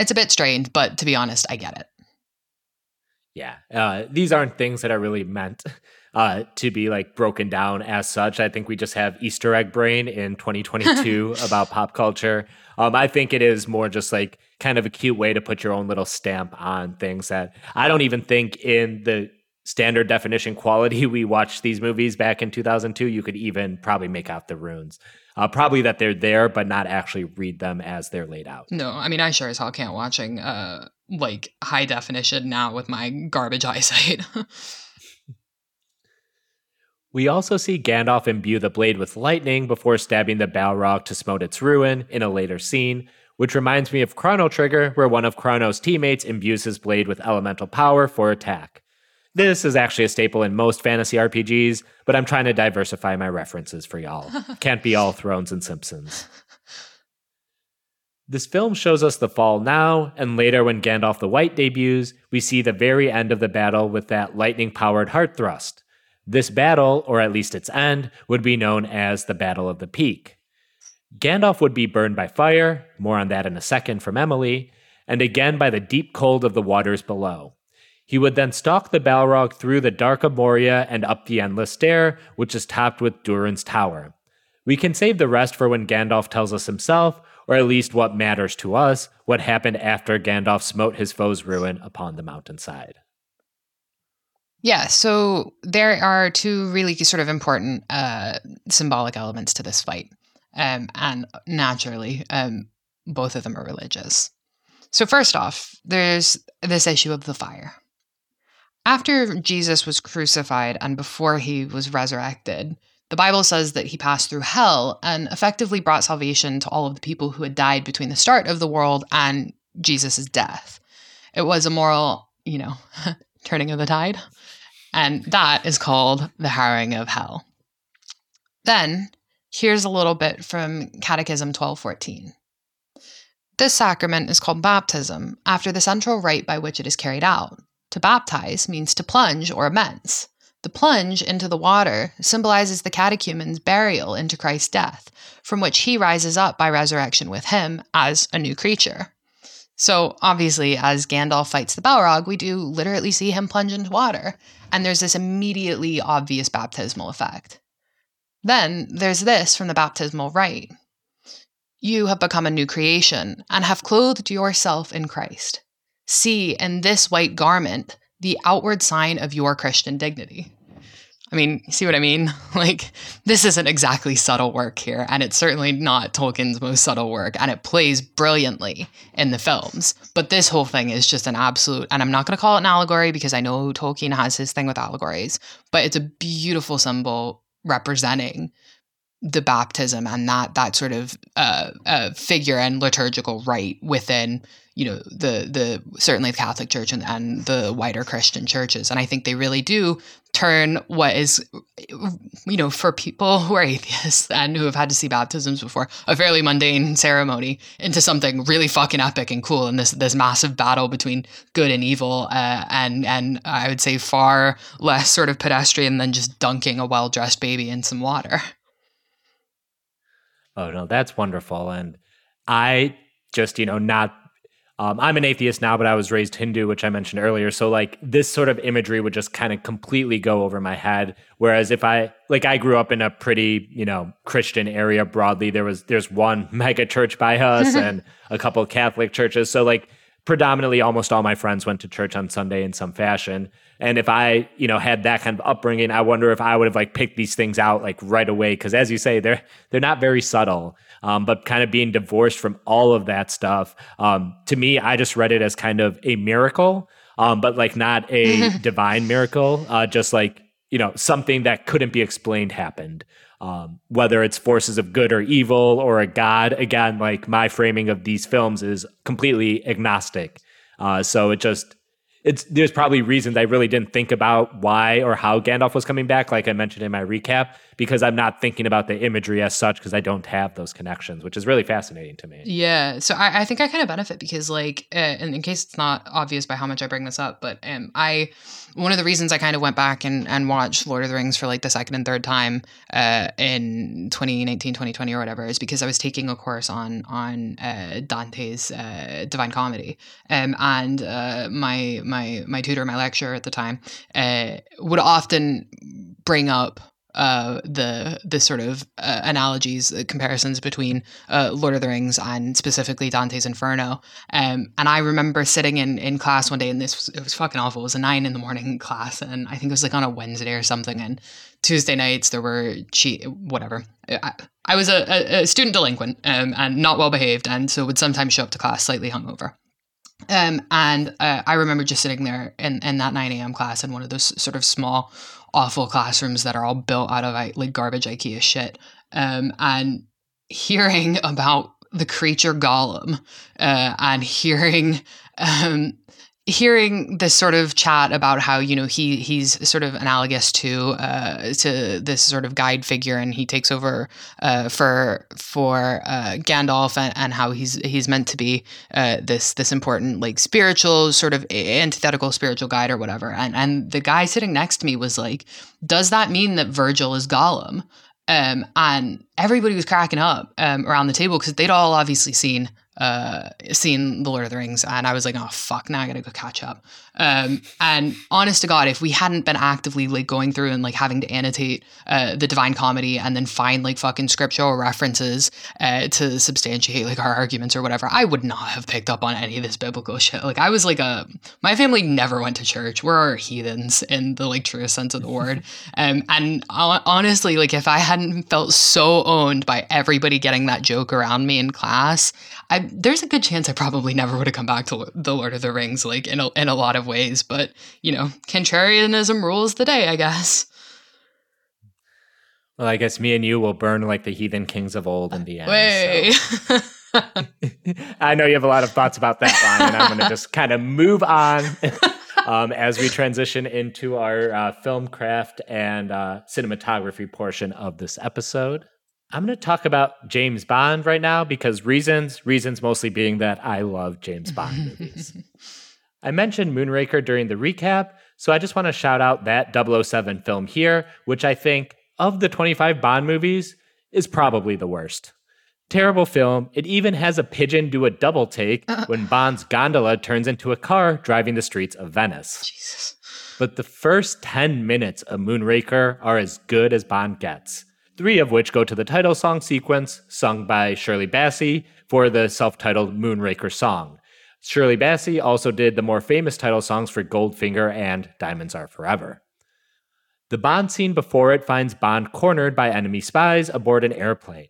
it's a bit strained, but to be honest, I get it. Yeah, uh, these aren't things that are really meant *laughs* uh, to be like broken down as such. I think we just have Easter egg brain in 2022 *laughs* about pop culture. Um, I think it is more just like kind of a cute way to put your own little stamp on things that I don't even think in the standard definition quality *laughs* we watched these movies back in 2002 you could even probably make out the runes uh, probably that they're there, but not actually read them as they're laid out. No, I mean, I sure as hell can't watching uh, like high definition now with my garbage *laughs* eyesight. *laughs* we also see Gandalf imbue the blade with lightning before stabbing the Balrog to smote its ruin in a later scene, which reminds me of Chrono Trigger, where one of Chrono's teammates imbues his blade with elemental power for attack. This is actually a staple in most fantasy RPGs, but I'm trying to diversify my references for y'all. *laughs* Can't be all Thrones and Simpsons. This film shows us the fall now, and later when Gandalf the White debuts, we see the very end of the battle with that lightning powered heart thrust. This battle, or at least its end, would be known as the Battle of the Peak. Gandalf would be burned by fire, more on that in a second from Emily, and again by the deep cold of the waters below. He would then stalk the Balrog through the dark of Moria and up the endless stair, which is topped with Durin's tower. We can save the rest for when Gandalf tells us himself, or at least what matters to us, what happened after Gandalf smote his foe's ruin upon the mountainside. Yeah, so there are two really sort of important uh, symbolic elements to this fight. Um, and naturally, um, both of them are religious. So, first off, there's this issue of the fire. After Jesus was crucified and before he was resurrected, the Bible says that he passed through hell and effectively brought salvation to all of the people who had died between the start of the world and Jesus' death. It was a moral, you know, *laughs* turning of the tide. And that is called the harrowing of hell. Then, here's a little bit from Catechism 1214. This sacrament is called baptism after the central rite by which it is carried out. To baptize means to plunge or immerse. The plunge into the water symbolizes the catechumen's burial into Christ's death, from which he rises up by resurrection with him as a new creature. So, obviously, as Gandalf fights the Balrog, we do literally see him plunge into water, and there's this immediately obvious baptismal effect. Then there's this from the baptismal rite You have become a new creation and have clothed yourself in Christ. See in this white garment the outward sign of your Christian dignity. I mean, see what I mean? *laughs* Like, this isn't exactly subtle work here, and it's certainly not Tolkien's most subtle work, and it plays brilliantly in the films. But this whole thing is just an absolute, and I'm not going to call it an allegory because I know Tolkien has his thing with allegories, but it's a beautiful symbol representing the baptism and that that sort of uh, uh, figure and liturgical rite within you know the the certainly the Catholic Church and, and the wider Christian churches, and I think they really do turn what is you know for people who are atheists and who have had to see baptisms before a fairly mundane ceremony into something really fucking epic and cool and this this massive battle between good and evil uh, and and I would say far less sort of pedestrian than just dunking a well dressed baby in some water. Oh no, that's wonderful. And I just, you know, not um, I'm an atheist now, but I was raised Hindu, which I mentioned earlier. So like this sort of imagery would just kind of completely go over my head. Whereas if I like I grew up in a pretty, you know, Christian area broadly. There was there's one *laughs* mega church by us *laughs* and a couple Catholic churches. So like predominantly almost all my friends went to church on Sunday in some fashion. And if I, you know, had that kind of upbringing, I wonder if I would have like picked these things out like right away. Cause as you say, they're they're not very subtle. Um, but kind of being divorced from all of that stuff. Um, to me, I just read it as kind of a miracle, um, but like not a *laughs* divine miracle, uh, just like, you know, something that couldn't be explained happened. Um, whether it's forces of good or evil or a god. Again, like my framing of these films is completely agnostic. Uh, so it just it's there's probably reasons I really didn't think about why or how Gandalf was coming back, like I mentioned in my recap, because I'm not thinking about the imagery as such because I don't have those connections, which is really fascinating to me. Yeah, so I, I think I kind of benefit because, like, uh, in, in case it's not obvious by how much I bring this up, but um, I one of the reasons I kind of went back and, and watched Lord of the Rings for like the second and third time uh, in 2019, 2020 or whatever is because I was taking a course on on uh, Dante's uh, Divine Comedy, um, and uh, my my my tutor, my lecturer at the time, uh, would often bring up uh, the the sort of uh, analogies, uh, comparisons between uh, Lord of the Rings and specifically Dante's Inferno. Um, and I remember sitting in, in class one day, and this was, it was fucking awful. It was a nine in the morning class, and I think it was like on a Wednesday or something. And Tuesday nights there were cheat whatever. I, I was a, a, student delinquent um, and not well behaved, and so would sometimes show up to class slightly hungover. Um, and uh, I remember just sitting there in, in that 9 a.m. class in one of those sort of small awful classrooms that are all built out of like garbage IKEA shit. Um, and hearing *laughs* about the creature Gollum uh, and hearing um, hearing this sort of chat about how you know he he's sort of analogous to uh, to this sort of guide figure and he takes over uh, for for uh, Gandalf and, and how he's he's meant to be uh, this this important like spiritual sort of antithetical spiritual guide or whatever. And and the guy sitting next to me was like does that mean that Virgil is Gollum? Um, and everybody was cracking up um, around the table because they'd all obviously seen uh, seen the Lord of the Rings, and I was like, oh fuck, now I gotta go catch up. Um, and honest to God, if we hadn't been actively like going through and like having to annotate uh, the Divine Comedy and then find like fucking scriptural references uh, to substantiate like our arguments or whatever, I would not have picked up on any of this biblical shit. Like I was like a my family never went to church. We're heathens in the like truest sense of the word. *laughs* Um, and honestly, like if I hadn't felt so owned by everybody getting that joke around me in class, I, there's a good chance I probably never would have come back to the Lord of the Rings, like in a, in a lot of ways. But you know, contrarianism rules the day, I guess. Well, I guess me and you will burn like the heathen kings of old in the end. Way. So. *laughs* *laughs* I know you have a lot of thoughts about that line, and I'm going to just *laughs* kind of move on um, as we transition into our uh, film craft and uh, cinematography portion of this episode. I'm going to talk about James Bond right now because reasons, reasons mostly being that I love James Bond movies. I mentioned Moonraker during the recap, so I just want to shout out that 007 film here, which I think of the 25 Bond movies is probably the worst. Terrible film. It even has a pigeon do a double take uh, when Bond's gondola turns into a car driving the streets of Venice. Jesus. But the first 10 minutes of Moonraker are as good as Bond gets three of which go to the title song sequence sung by Shirley Bassey for the self titled Moonraker song. Shirley Bassey also did the more famous title songs for Goldfinger and Diamonds Are Forever. The Bond scene before it finds Bond cornered by enemy spies aboard an airplane.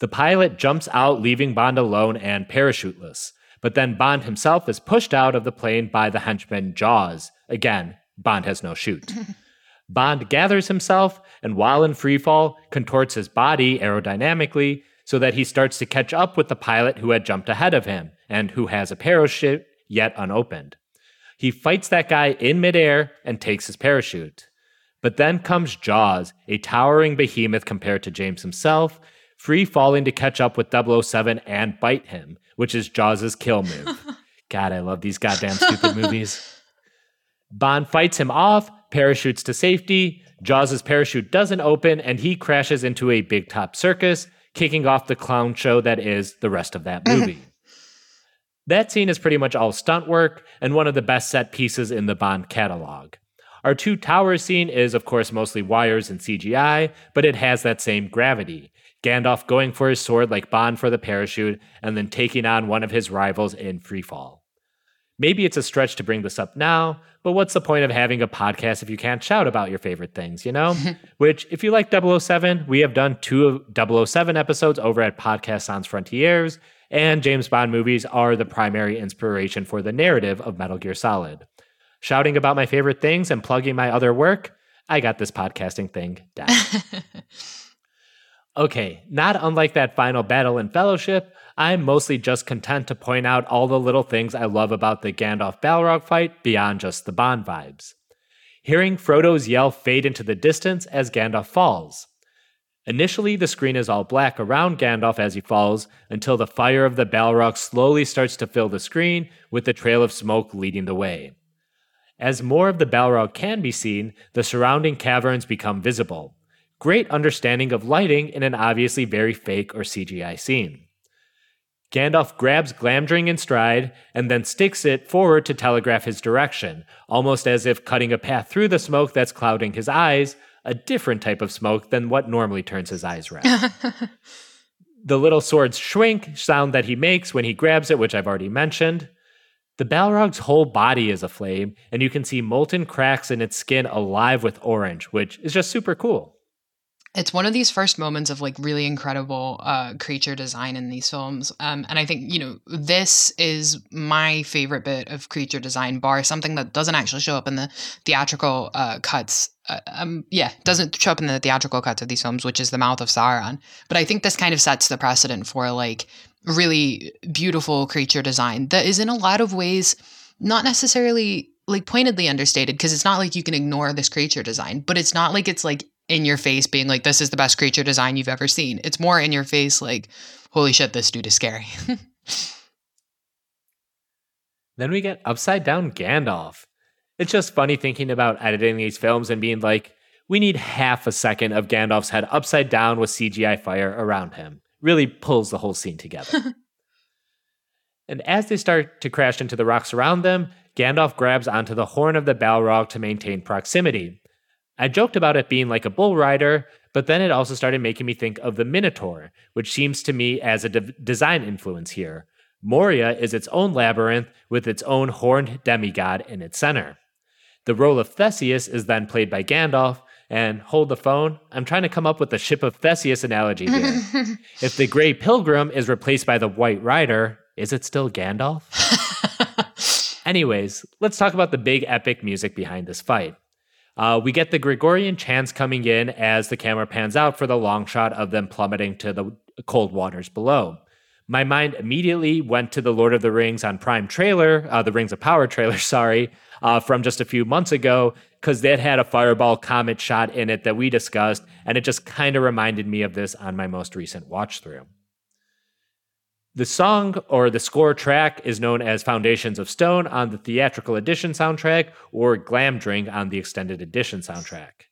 The pilot jumps out, leaving Bond alone and parachuteless, but then Bond himself is pushed out of the plane by the henchman Jaws. Again, Bond has no chute. *laughs* Bond gathers himself and, while in freefall, contorts his body aerodynamically so that he starts to catch up with the pilot who had jumped ahead of him and who has a parachute yet unopened. He fights that guy in midair and takes his parachute. But then comes Jaws, a towering behemoth compared to James himself, free falling to catch up with 007 and bite him, which is Jaws' kill move. *laughs* God, I love these goddamn stupid movies. Bond fights him off, parachutes to safety. Jaws' parachute doesn't open, and he crashes into a big top circus, kicking off the clown show that is the rest of that movie. *laughs* that scene is pretty much all stunt work and one of the best set pieces in the Bond catalog. Our two towers scene is, of course, mostly wires and CGI, but it has that same gravity. Gandalf going for his sword like Bond for the parachute, and then taking on one of his rivals in freefall. Maybe it's a stretch to bring this up now, but what's the point of having a podcast if you can't shout about your favorite things, you know? *laughs* Which, if you like 007, we have done two 007 episodes over at Podcast Sans Frontiers, and James Bond movies are the primary inspiration for the narrative of Metal Gear Solid. Shouting about my favorite things and plugging my other work, I got this podcasting thing down. *laughs* okay, not unlike that final battle in Fellowship, I'm mostly just content to point out all the little things I love about the Gandalf Balrog fight beyond just the Bond vibes. Hearing Frodo's yell fade into the distance as Gandalf falls. Initially, the screen is all black around Gandalf as he falls until the fire of the Balrog slowly starts to fill the screen with the trail of smoke leading the way. As more of the Balrog can be seen, the surrounding caverns become visible. Great understanding of lighting in an obviously very fake or CGI scene. Gandalf grabs Glamdring in stride and then sticks it forward to telegraph his direction, almost as if cutting a path through the smoke that's clouding his eyes, a different type of smoke than what normally turns his eyes red. *laughs* the little sword's shrink sound that he makes when he grabs it, which I've already mentioned. The Balrog's whole body is aflame, and you can see molten cracks in its skin alive with orange, which is just super cool it's one of these first moments of like really incredible uh, creature design in these films. Um, and i think you know this is my favorite bit of creature design bar something that doesn't actually show up in the theatrical uh, cuts. Uh, um, yeah doesn't show up in the theatrical cuts of these films which is the mouth of sauron. But i think this kind of sets the precedent for like really beautiful creature design that is in a lot of ways not necessarily like pointedly understated because it's not like you can ignore this creature design but it's not like it's like in your face being like, this is the best creature design you've ever seen. It's more in your face like, holy shit, this dude is scary. *laughs* then we get upside down Gandalf. It's just funny thinking about editing these films and being like, we need half a second of Gandalf's head upside down with CGI fire around him. Really pulls the whole scene together. *laughs* and as they start to crash into the rocks around them, Gandalf grabs onto the horn of the Balrog to maintain proximity. I joked about it being like a bull rider, but then it also started making me think of the Minotaur, which seems to me as a de- design influence here. Moria is its own labyrinth with its own horned demigod in its center. The role of Theseus is then played by Gandalf, and hold the phone, I'm trying to come up with the ship of Theseus analogy here. *laughs* if the Grey Pilgrim is replaced by the White Rider, is it still Gandalf? *laughs* Anyways, let's talk about the big epic music behind this fight. Uh, we get the Gregorian chants coming in as the camera pans out for the long shot of them plummeting to the cold waters below. My mind immediately went to the Lord of the Rings on Prime trailer, uh, the Rings of Power trailer, *laughs* sorry, uh, from just a few months ago, because that had a fireball comet shot in it that we discussed, and it just kind of reminded me of this on my most recent watch through. The song or the score track is known as Foundations of Stone on the theatrical edition soundtrack or Glamdring on the extended edition soundtrack.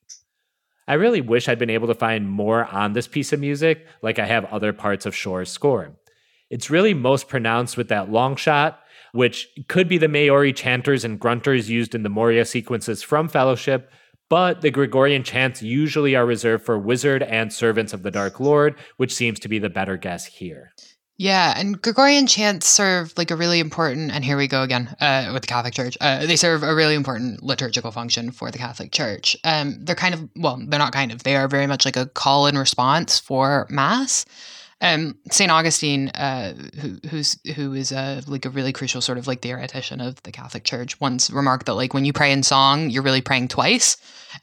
I really wish I'd been able to find more on this piece of music like I have other parts of Shore's score. It's really most pronounced with that long shot, which could be the Maori chanters and grunters used in the Moria sequences from Fellowship, but the Gregorian chants usually are reserved for wizard and servants of the Dark Lord, which seems to be the better guess here. Yeah, and Gregorian chants serve like a really important, and here we go again uh, with the Catholic Church. Uh, they serve a really important liturgical function for the Catholic Church. Um, they're kind of, well, they're not kind of, they are very much like a call and response for Mass. Um, Saint Augustine, uh, who who's who is a like a really crucial sort of like theoretician of the Catholic Church, once remarked that like when you pray in song, you're really praying twice,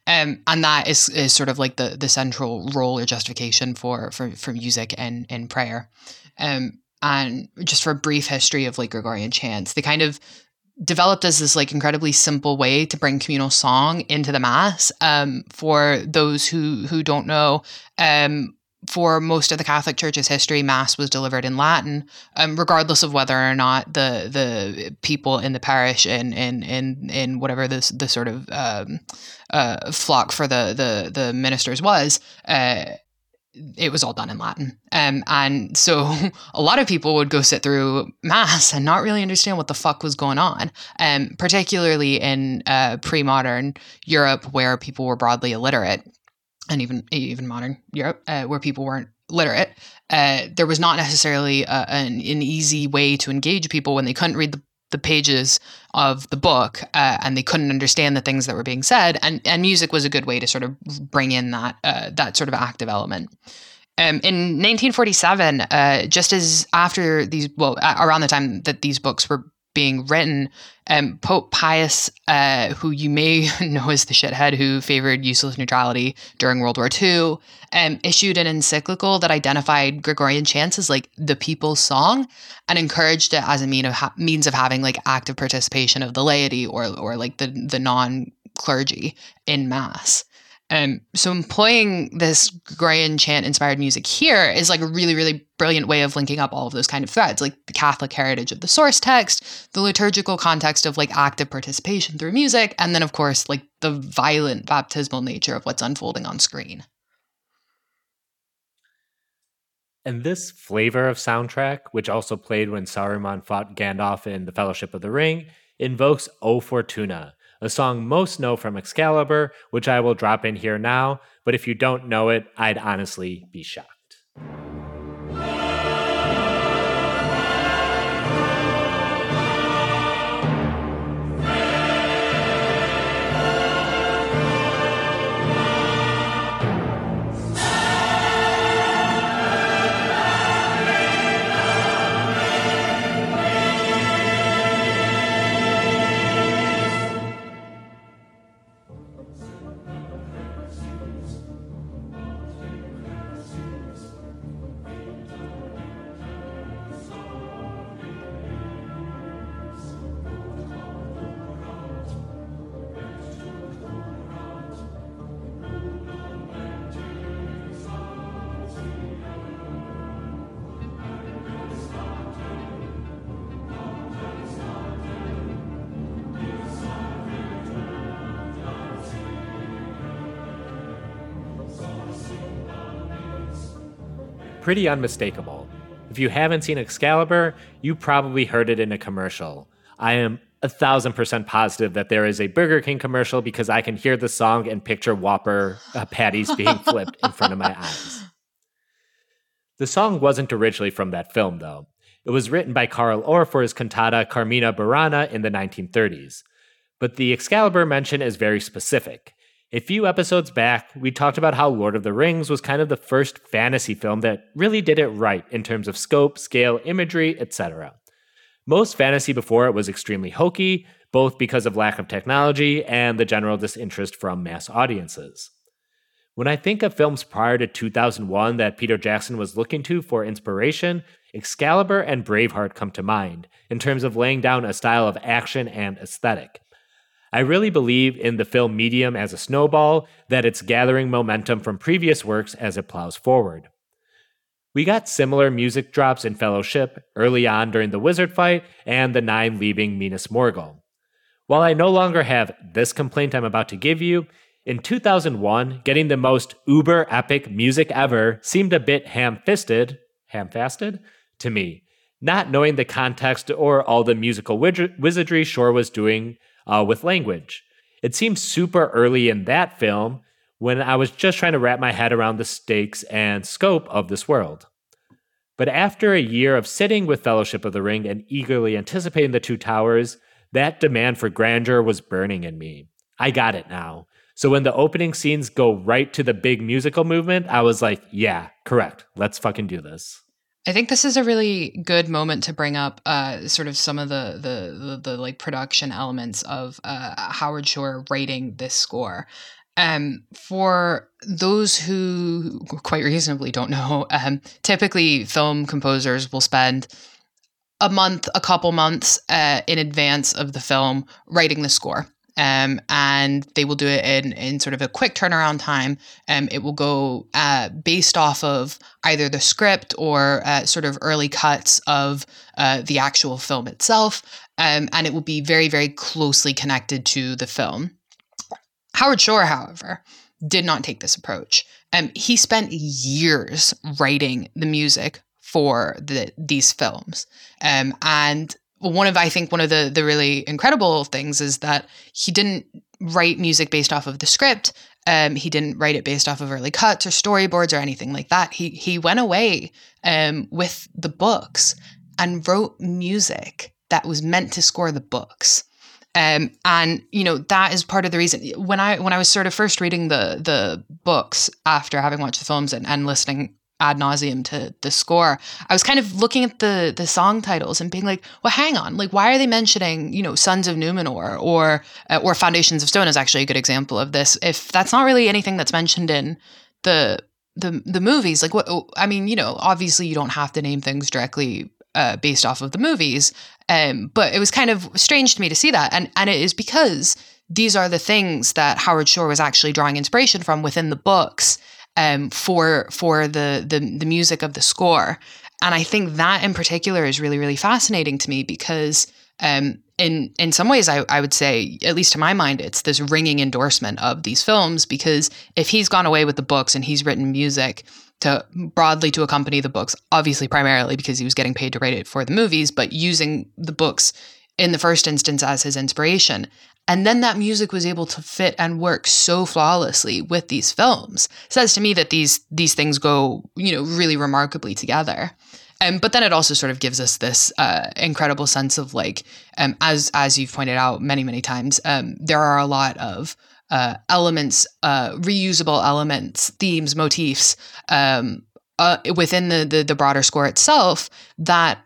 um, and that is is sort of like the the central role or justification for for for music and and prayer. Um, and just for a brief history of like Gregorian chants, they kind of developed as this like incredibly simple way to bring communal song into the mass. Um, for those who who don't know, um, for most of the Catholic Church's history, Mass was delivered in Latin, um, regardless of whether or not the the people in the parish and in in in whatever this the sort of um, uh, flock for the the the ministers was. Uh, it was all done in Latin. Um, and so *laughs* a lot of people would go sit through Mass and not really understand what the fuck was going on, um, particularly in uh, pre modern Europe where people were broadly illiterate and even even modern Europe, uh, where people weren't literate, uh, there was not necessarily uh, an, an, easy way to engage people when they couldn't read the, the pages of the book uh, and they couldn't understand the things that were being said. And and music was a good way to sort of bring in that uh, that sort of active element. Um, in 1947, uh, just as after these, well, around the time that these books were being written, um, Pope Pius, uh, who you may *laughs* know as the shithead who favored useless neutrality during World War II, um, issued an encyclical that identified Gregorian chants as like the people's song and encouraged it as a mean of ha- means of having like active participation of the laity or or like the the non clergy in mass. Um, so employing this Gregorian chant inspired music here is like a really, really brilliant way of linking up all of those kind of threads, like the Catholic heritage of the source text, the liturgical context of like active participation through music, and then of course like the violent baptismal nature of what's unfolding on screen. And this flavor of soundtrack, which also played when Saruman fought Gandalf in the Fellowship of the Ring, invokes O Fortuna, a song most know from Excalibur, which I will drop in here now, but if you don't know it, I'd honestly be shocked. Pretty unmistakable. If you haven't seen Excalibur, you probably heard it in a commercial. I am a thousand percent positive that there is a Burger King commercial because I can hear the song and picture Whopper uh, patties being *laughs* flipped in front of my eyes. The song wasn't originally from that film, though. It was written by Carl Orff for his cantata Carmina Burana in the 1930s. But the Excalibur mention is very specific. A few episodes back, we talked about how Lord of the Rings was kind of the first fantasy film that really did it right in terms of scope, scale, imagery, etc. Most fantasy before it was extremely hokey, both because of lack of technology and the general disinterest from mass audiences. When I think of films prior to 2001 that Peter Jackson was looking to for inspiration, Excalibur and Braveheart come to mind in terms of laying down a style of action and aesthetic. I really believe in the film medium as a snowball, that it's gathering momentum from previous works as it plows forward. We got similar music drops in Fellowship early on during the wizard fight and the Nine leaving Minas Morgul. While I no longer have this complaint I'm about to give you, in 2001, getting the most uber epic music ever seemed a bit ham fisted, ham fasted, to me, not knowing the context or all the musical wizardry Shore was doing uh, with language. It seemed super early in that film when I was just trying to wrap my head around the stakes and scope of this world. But after a year of sitting with Fellowship of the Ring and eagerly anticipating the Two Towers, that demand for grandeur was burning in me. I got it now. So when the opening scenes go right to the big musical movement, I was like, yeah, correct. Let's fucking do this. I think this is a really good moment to bring up uh, sort of some of the, the the, the like production elements of uh, Howard Shore writing this score. Um, for those who quite reasonably don't know, um, typically film composers will spend a month, a couple months uh, in advance of the film writing the score. Um, and they will do it in, in sort of a quick turnaround time. Um, it will go uh, based off of either the script or uh, sort of early cuts of uh, the actual film itself. Um, and it will be very, very closely connected to the film. Howard Shore, however, did not take this approach. Um, he spent years writing the music for the, these films. Um, and one of I think one of the the really incredible things is that he didn't write music based off of the script. Um, he didn't write it based off of early cuts or storyboards or anything like that. He he went away um, with the books and wrote music that was meant to score the books. Um, and you know that is part of the reason when I when I was sort of first reading the the books after having watched the films and, and listening ad nauseum to the score. I was kind of looking at the the song titles and being like, well, hang on, like why are they mentioning you know Sons of Numenor or uh, or Foundations of Stone is actually a good example of this. If that's not really anything that's mentioned in the the the movies, like what oh, I mean, you know, obviously you don't have to name things directly uh, based off of the movies, um, but it was kind of strange to me to see that, and and it is because these are the things that Howard Shore was actually drawing inspiration from within the books um, for for the, the the music of the score. And I think that in particular is really really fascinating to me because um, in in some ways I, I would say at least to my mind it's this ringing endorsement of these films because if he's gone away with the books and he's written music to broadly to accompany the books obviously primarily because he was getting paid to write it for the movies but using the books in the first instance as his inspiration and then that music was able to fit and work so flawlessly with these films. says to me that these these things go, you know, really remarkably together. Um, but then it also sort of gives us this uh, incredible sense of like, um, as as you've pointed out many many times, um, there are a lot of uh, elements, uh, reusable elements, themes, motifs um, uh, within the, the the broader score itself that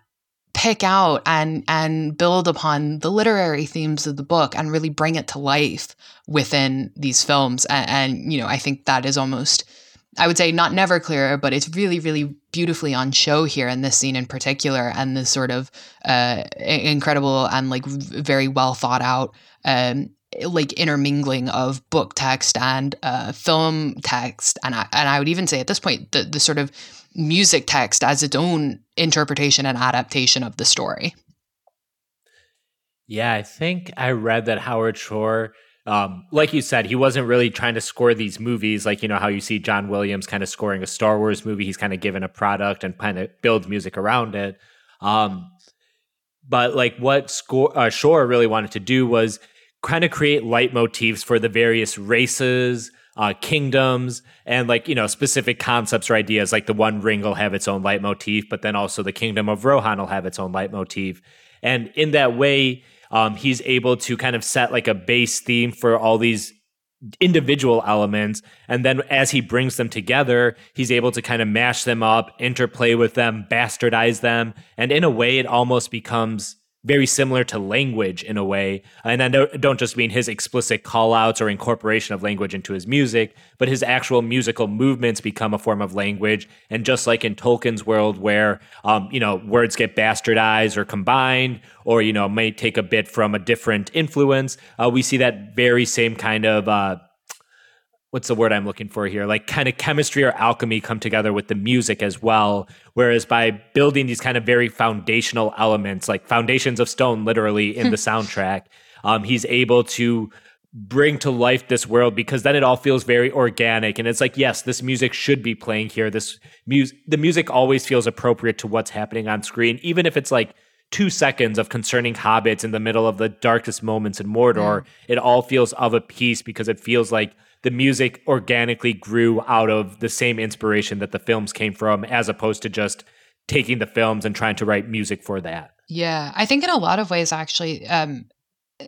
pick out and and build upon the literary themes of the book and really bring it to life within these films. And, and, you know i think that is almost i would say not never clearer but it's really really beautifully on show here in this scene in particular and this sort of uh, incredible and like very well thought out um, like intermingling of book text and uh, film text. And I, and I would even say at this point the the sort of music text as its own interpretation and adaptation of the story. Yeah, I think I read that Howard Shore, um, like you said, he wasn't really trying to score these movies like, you know, how you see John Williams kind of scoring a Star Wars movie. He's kind of given a product and kind of builds music around it. Um, But like what score, uh, Shore really wanted to do was kind of create leitmotifs for the various races, uh, kingdoms, and like, you know, specific concepts or ideas. Like the One Ring will have its own leitmotif, but then also the Kingdom of Rohan will have its own leitmotif. And in that way, um, he's able to kind of set like a base theme for all these individual elements and then as he brings them together he's able to kind of mash them up interplay with them bastardize them and in a way it almost becomes very similar to language in a way. And I don't just mean his explicit callouts or incorporation of language into his music, but his actual musical movements become a form of language. And just like in Tolkien's world, where um, you know words get bastardized or combined, or you know may take a bit from a different influence, uh, we see that very same kind of uh, what's the word I'm looking for here? Like kind of chemistry or alchemy come together with the music as well. Whereas by building these kind of very foundational elements, like foundations of stone, literally in the soundtrack, um, he's able to bring to life this world because then it all feels very organic and it's like yes this music should be playing here this music the music always feels appropriate to what's happening on screen even if it's like two seconds of concerning hobbits in the middle of the darkest moments in Mordor, mm. it all feels of a piece because it feels like the music organically grew out of the same inspiration that the films came from, as opposed to just taking the films and trying to write music for that. Yeah, I think in a lot of ways, actually, um,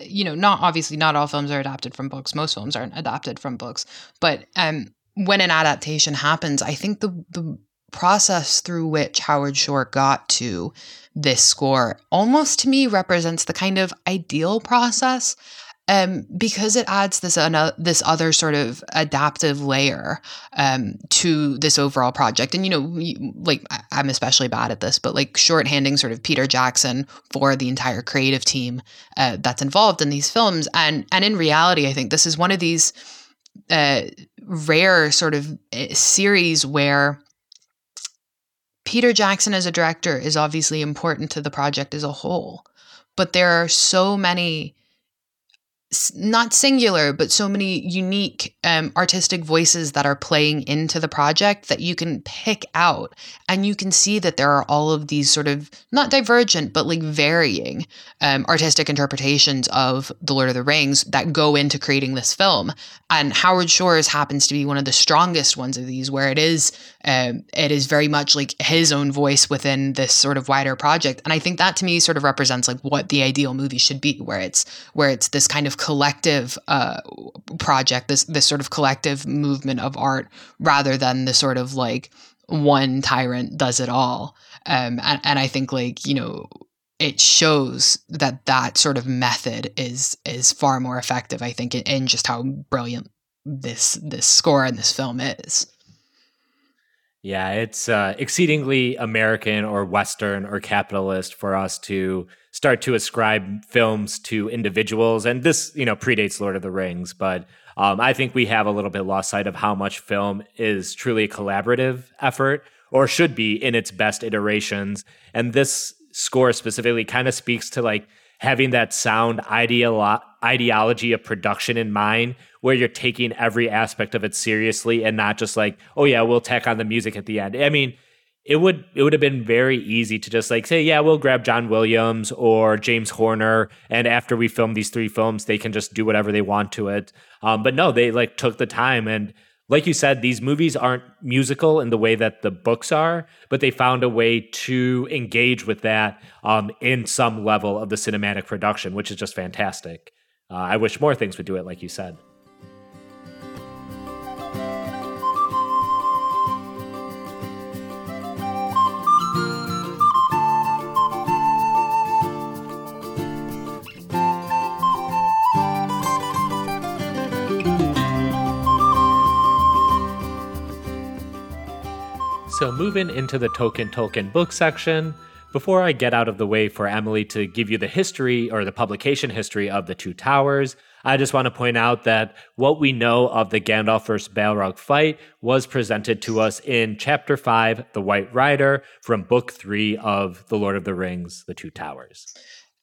you know, not obviously not all films are adapted from books. Most films aren't adapted from books, but um, when an adaptation happens, I think the the process through which Howard Shore got to this score almost to me represents the kind of ideal process um, because it adds this uh, this other sort of adaptive layer um, to this overall project. And you know, like I'm especially bad at this, but like shorthanding sort of Peter Jackson for the entire creative team uh, that's involved in these films. And and in reality, I think this is one of these uh, rare sort of uh, series where Peter Jackson as a director is obviously important to the project as a whole, but there are so many not singular, but so many unique um, artistic voices that are playing into the project that you can pick out. And you can see that there are all of these sort of not divergent, but like varying um, artistic interpretations of The Lord of the Rings that go into creating this film. And Howard Shore's happens to be one of the strongest ones of these, where it is um, it is very much like his own voice within this sort of wider project. And I think that to me sort of represents like what the ideal movie should be, where it's where it's this kind of collective uh, project, this this sort of collective movement of art, rather than the sort of like one tyrant does it all. Um, and, and I think like you know it shows that that sort of method is is far more effective. I think in, in just how brilliant this this score and this film is. Yeah, it's uh, exceedingly American or Western or capitalist for us to start to ascribe films to individuals. And this, you know, predates Lord of the Rings, but um, I think we have a little bit lost sight of how much film is truly a collaborative effort or should be in its best iterations. And this score specifically kind of speaks to like having that sound ideolo- ideology of production in mind where you're taking every aspect of it seriously and not just like oh yeah we'll tack on the music at the end i mean it would it would have been very easy to just like say yeah we'll grab john williams or james horner and after we film these three films they can just do whatever they want to it um, but no they like took the time and like you said, these movies aren't musical in the way that the books are, but they found a way to engage with that um, in some level of the cinematic production, which is just fantastic. Uh, I wish more things would do it, like you said. So, moving into the Tolkien Tolkien book section, before I get out of the way for Emily to give you the history or the publication history of the Two Towers, I just want to point out that what we know of the Gandalf vs. Balrog fight was presented to us in Chapter 5, The White Rider, from Book 3 of The Lord of the Rings, The Two Towers.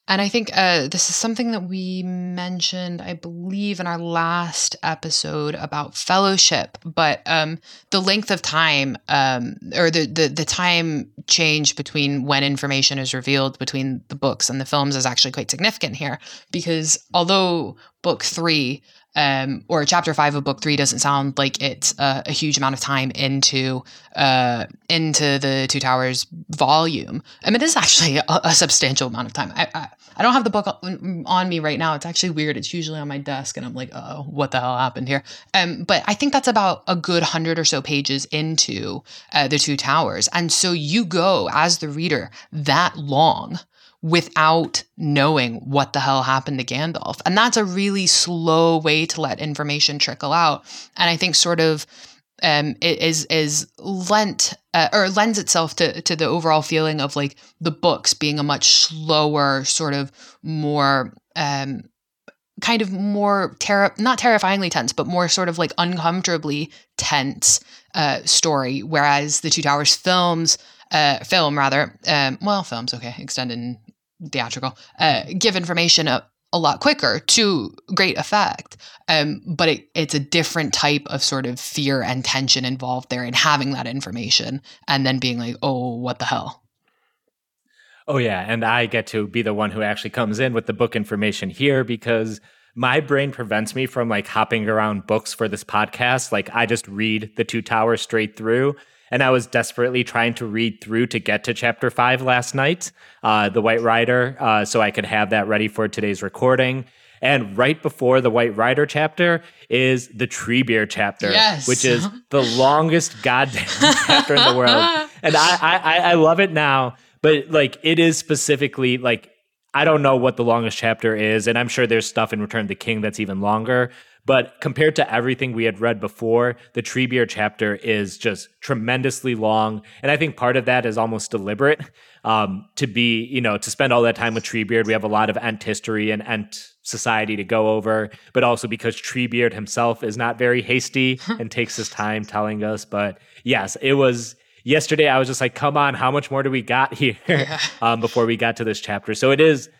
And I think uh, this is something that we mentioned, I believe, in our last episode about fellowship. But um, the length of time, um, or the, the the time change between when information is revealed between the books and the films, is actually quite significant here. Because although book three um, or chapter five of book three doesn't sound like it's a, a huge amount of time into uh, into the Two Towers volume. I mean, it is actually a, a substantial amount of time. I, I, I don't have the book on, me right now. It's actually weird. It's usually on my desk, and I'm like, oh, what the hell happened here? Um, but I think that's about a good hundred or so pages into uh, the Two Towers, and so you go as the reader that long without knowing what the hell happened to Gandalf. And that's a really slow way to let information trickle out. And I think sort of um, is is lent uh, or lends itself to to the overall feeling of like the books being a much slower, sort of more um, kind of more terror not terrifyingly tense, but more sort of like uncomfortably tense uh, story. Whereas the Two Towers films, uh, film rather, um, well, films okay, extended theatrical, uh, give information a, a lot quicker to great effect. Um, but it, it's a different type of sort of fear and tension involved there in having that information and then being like, oh, what the hell? Oh, yeah. And I get to be the one who actually comes in with the book information here because my brain prevents me from like hopping around books for this podcast. Like I just read the two towers straight through and I was desperately trying to read through to get to chapter five last night, uh, the White Rider, uh, so I could have that ready for today's recording. And right before the White Rider chapter is the Tree Treebeard chapter, yes. which is the longest goddamn *laughs* chapter in the world. And I, I, I love it now, but like it is specifically like I don't know what the longest chapter is, and I'm sure there's stuff in Return of the King that's even longer. But compared to everything we had read before, the Treebeard chapter is just tremendously long. And I think part of that is almost deliberate um, to be, you know, to spend all that time with Treebeard. We have a lot of Ent history and Ent society to go over, but also because Treebeard himself is not very hasty *laughs* and takes his time telling us. But yes, it was yesterday. I was just like, come on, how much more do we got *laughs* here um, before we got to this chapter? So it is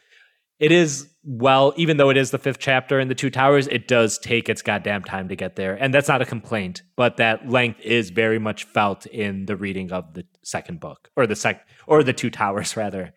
it is well, even though it is the fifth chapter in the Two Towers, it does take its goddamn time to get there, and that's not a complaint. But that length is very much felt in the reading of the second book, or the sec, or the Two Towers *laughs* rather.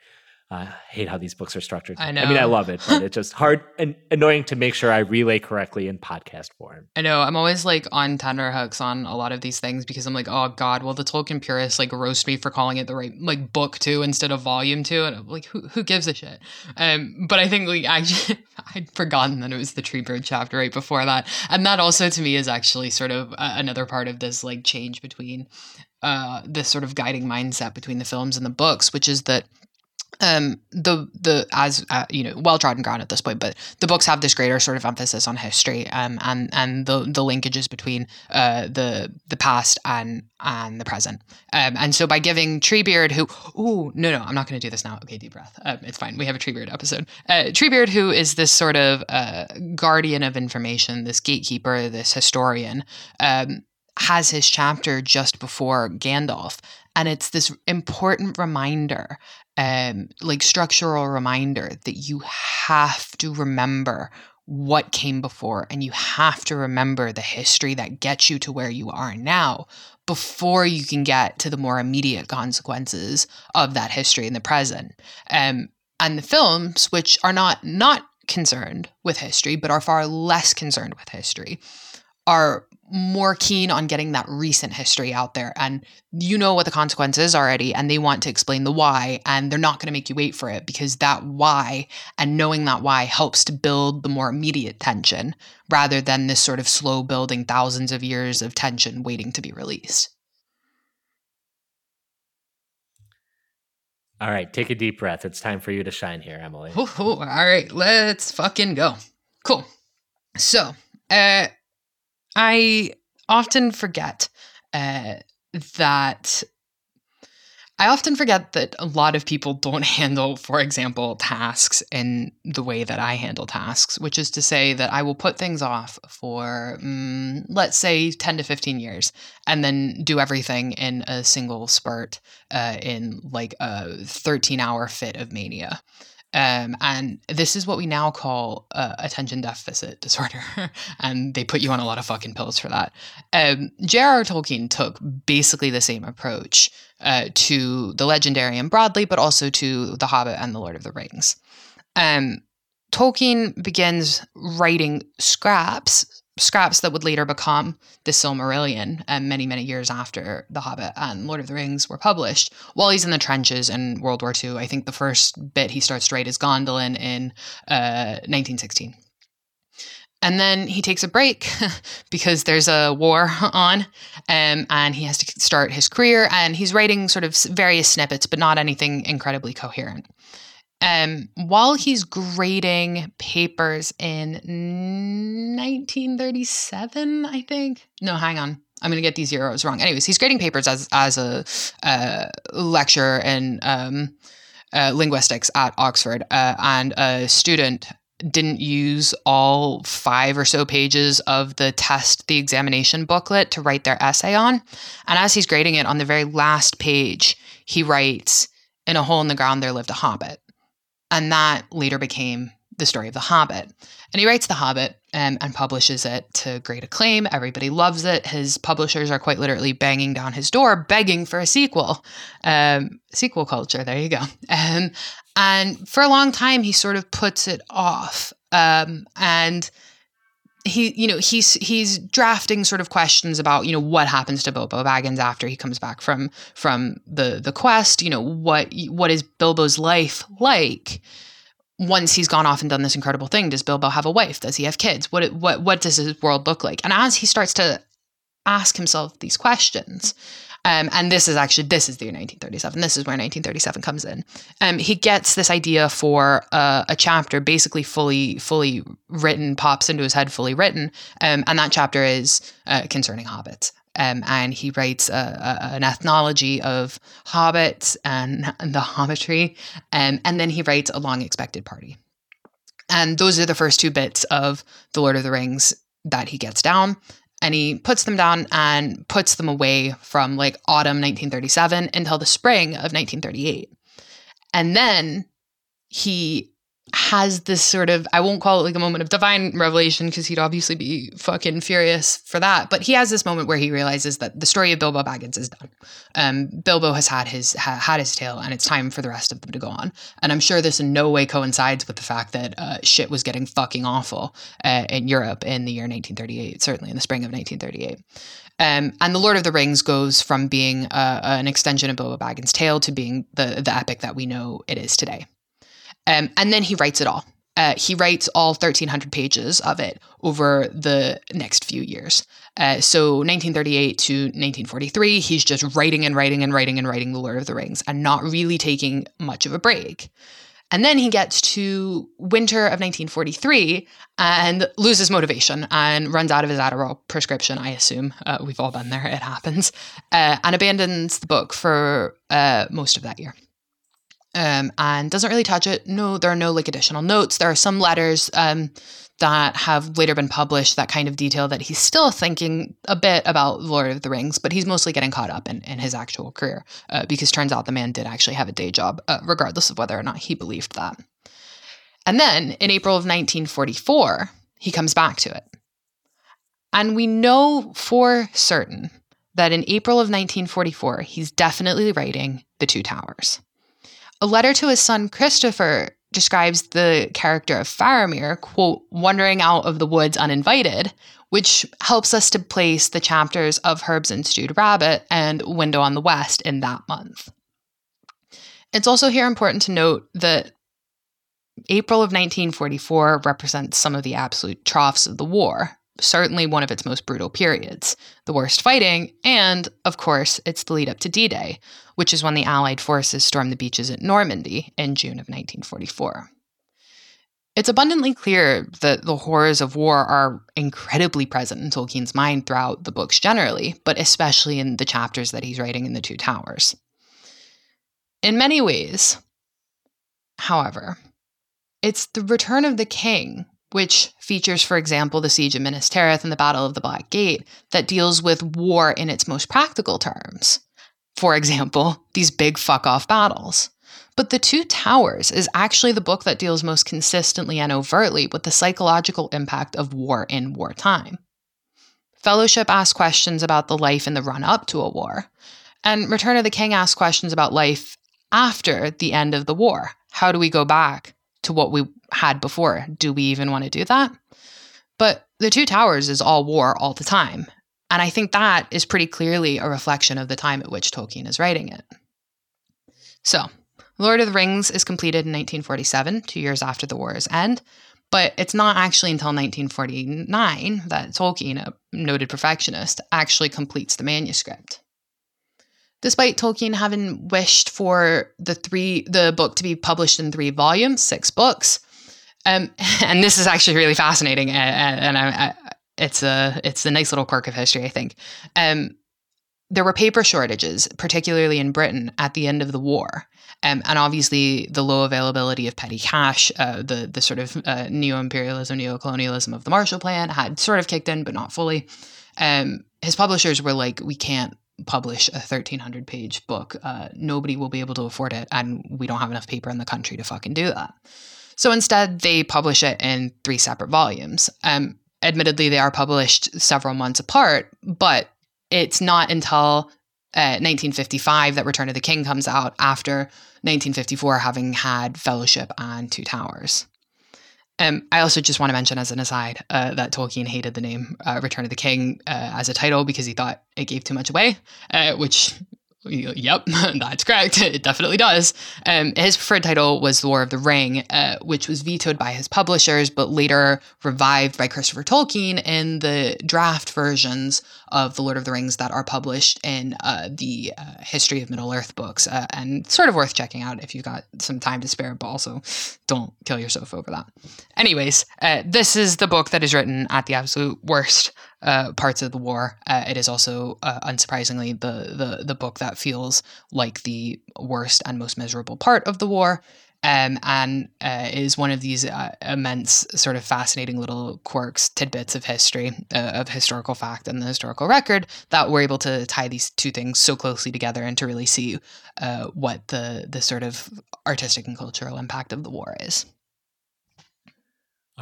I hate how these books are structured. I know. I mean, I love it, but it's just *laughs* hard and annoying to make sure I relay correctly in podcast form. I know. I'm always like on tenterhooks on a lot of these things because I'm like, oh God, will the Tolkien purists like roast me for calling it the right like book two instead of volume two? And I'm like, who who gives a shit? Um, but I think like actually *laughs* I'd forgotten that it was the Treebeard chapter right before that, and that also to me is actually sort of uh, another part of this like change between uh this sort of guiding mindset between the films and the books, which is that um the the as uh, you know well trodden ground at this point but the books have this greater sort of emphasis on history um and and the the linkages between uh the the past and and the present. Um and so by giving treebeard who oh no no i'm not going to do this now. Okay deep breath. Um, it's fine. We have a treebeard episode. Uh treebeard who is this sort of uh guardian of information this gatekeeper this historian um has his chapter just before Gandalf. And it's this important reminder um, like structural reminder that you have to remember what came before and you have to remember the history that gets you to where you are now before you can get to the more immediate consequences of that history in the present. Um, and the films which are not not concerned with history but are far less concerned with history are more keen on getting that recent history out there. And you know what the consequences already and they want to explain the why and they're not going to make you wait for it because that why and knowing that why helps to build the more immediate tension rather than this sort of slow building thousands of years of tension waiting to be released. All right take a deep breath. It's time for you to shine here emily. Ooh, all right let's fucking go. Cool. So uh I often forget uh, that I often forget that a lot of people don't *laughs* handle, for example, tasks in the way that I handle tasks, which is to say that I will put things off for, um, let's say, 10 to 15 years, and then do everything in a single spurt uh, in like a 13 hour fit of mania. Um, and this is what we now call uh, attention deficit *laughs* disorder. and they put you on a lot of fucking pills for that. Um, J.R.R. Tolkien took basically the same approach uh, to the Legendarium broadly, but also to The Hobbit and The Lord of the Rings. Um, Tolkien begins writing scraps, scraps that would later become the Silmarillion, um, many, many years after The Hobbit and Lord of the Rings were published, while he's in the trenches in World War II. I think the first bit he starts to write is Gondolin in uh, 1916. And then he takes a break *laughs* because there's a war *laughs* on, um, and he has to start his career. And he's writing sort of various snippets, but not anything incredibly coherent. Um, while he's grading papers in 1937, I think. No, hang on. I'm going to get these zeros wrong. Anyways, he's grading papers as as a uh, lecturer in um, uh, linguistics at Oxford, uh, and a student didn't use all five or so pages of the test, the examination booklet to write their essay on. And as he's grading it, on the very last page, he writes, "In a hole in the ground there lived a hobbit." And that later became the story of The Hobbit. And he writes The Hobbit um, and publishes it to great acclaim. Everybody loves it. His publishers are quite literally banging down his door, begging for a sequel. Um, sequel culture, there you go. *laughs* Um, and for a long time, he sort of puts it off. Um, and he you know he's he's drafting sort of questions about you know what happens to Bilbo Baggins after he comes back from from the the quest you know what what is Bilbo's life like? Once he's gone off and done this incredible thing does Bilbo have a wife? Does he have kids? What what what does his world look like? And as he starts to ask himself these questions um, and this is actually this is the year 1937. This is where 1937 comes in. Um, he gets this idea for uh, a chapter, basically fully fully written, pops into his head, fully written, um, and that chapter is uh, concerning hobbits. Um, and he writes a, a, an ethnology of hobbits and, and *laughs* the hobbitry, um, and then he writes a long expected party. And those are the first two bits of the Lord of the Rings that he gets down and he puts them down and puts them away from like autumn 1937 until the spring of 1938. And then he has this sort of I won't call it like a moment of divine revelation because he'd obviously be fucking furious for that, but he has this moment where he realizes that the story of Bilbo Baggins is done. Um, Bilbo has had his ha- had his tale, and it's time for the rest of them to go on. And I'm sure this in no way coincides with the fact that uh, shit was getting fucking awful uh, in Europe in the year 1938, certainly in the spring of 1938. Um, and the Lord of the Rings goes from being uh, an extension of Bilbo Baggins' tale to being the the epic that we know it is today. Um, and then he writes it all. Uh, he writes all 1,300 pages of it over the next few years. Uh, so 1938 to 1943, he's just writing and writing and writing and writing The Lord of the Rings and not really taking much of a break. And then he gets to winter of 1943 and loses motivation and runs out of his Adderall prescription, I assume. Uh, we've all been there, it happens, uh, and abandons the book for uh, most of that year um, and doesn't really touch it. No, there are no like additional notes. There are some letters um, that have later been published that kind of detail that he's still thinking a bit about Lord of the Rings, but he's mostly getting caught up in, in his actual career uh, because turns out the man did actually have a day job, uh, regardless of whether or not he believed that. And then in April of 1944, he comes back to it. And we know for certain that in April of 1944, he's definitely writing The Two Towers. A letter to his son Christopher describes the character of Faramir, quote, wandering out of the woods uninvited, which helps us to place the chapters of Herbs and Stewed Rabbit and Window on the West in that month. It's also here important to note that April of 1944 represents some of the absolute troughs of the war, certainly one of its most brutal periods, the worst fighting, and, of course, it's the lead up to D Day, which is when the Allied forces stormed the beaches at Normandy in June of 1944. It's abundantly clear that the horrors of war are incredibly present in Tolkien's mind throughout the books generally, but especially in the chapters that he's writing in The Two Towers. In many ways, however, it's the return of the king which features, for example, the siege of Minas Tirith and the Battle of the Black Gate, that deals with war in its most practical terms. For example, these big fuck off battles. But The Two Towers is actually the book that deals most consistently and overtly with the psychological impact of war in wartime. Fellowship asks questions about the life in the run up to a war, and Return of the King asks questions about life after the end of the war. How do we go back to what we had before? Do we even want to do that? But The Two Towers is all war all the time. And I think that is pretty clearly a reflection of the time at which Tolkien is writing it. So, Lord of the Rings is completed in 1947, two years after the war's end, but it's not actually until 1949 that Tolkien, a noted perfectionist, actually completes the manuscript. Despite Tolkien having wished for the three the book to be published in three volumes, six books, um, *laughs* and this is actually really fascinating, and, and I, I, it's a it's a nice little quirk of history, I think. Um, there were paper shortages, particularly in Britain, at the end of the war. Um, and obviously, the low availability of petty cash, uh, the the sort of uh, neo imperialism, neo colonialism of the Marshall Plan had sort of kicked in, but not fully. Um, his publishers were like, "We can't publish a 1300 page book. Uh, nobody will be able to afford it, and we don't have enough paper in the country to fucking do that." So instead, they publish it in three separate volumes. Um, admittedly, they are published several months apart, but it's not until uh, 1955 that Return of the King comes out after 1954 having had Fellowship and Two Towers. Um, I also just want to mention as an aside uh, that Tolkien hated the name uh, Return of the King uh, as a title because he thought it gave too much away, uh, which Yep, *laughs* that's correct. *laughs* It definitely does. Um, his preferred title was The War of the Ring, uh, which was vetoed by his publishers, but later revived by Christopher Tolkien in the draft versions of The Lord of the Rings that are published in uh, the uh, History of Middle Earth books, uh, and sort of worth checking out if you've got some time to spare, but also don't kill yourself over that. Anyways, uh, this is the book that is written at the absolute worst uh, parts of the war. Uh, it is also, uh, unsurprisingly, the, the the book that feels like the worst and most miserable part of the war, um, and uh, is one of these uh, immense, sort of fascinating little quirks, tidbits of history, uh, of historical fact and the historical record that we're able to tie these two things so closely together and to really see what the the sort of artistic and cultural impact of the war is.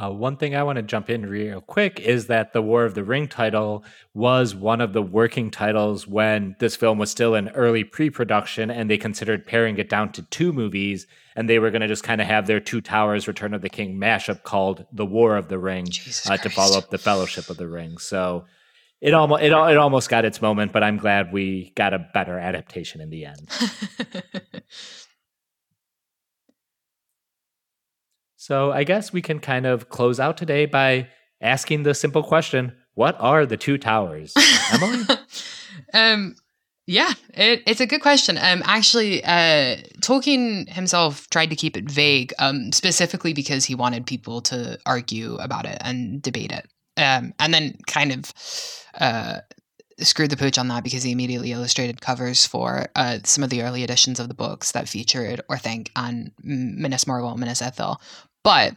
Uh, one thing I want to jump in real quick is that the War of the Ring title was one of the working titles when this film was still in early pre production and they considered paring it down to two movies. And they were going to just kind of have their Two Towers Return of the King mashup called The War of the Ring uh, to follow up the Fellowship of the Ring. So it almost it, it almost got its moment, but I'm glad we got a better adaptation in the end. *laughs* So I guess we can kind of close out today by asking the simple question what are the two towers? *laughs* Emily? um, yeah, it, it's a good question. Um, actually, uh, Tolkien himself tried to keep it vague, um, specifically because he wanted people to argue about it and debate it. Um, and then kind of uh, screwed the pooch on that because he immediately illustrated covers for uh, some of the early editions of the books that featured Orthanc and Minas Morgul, and Minas Ithil, but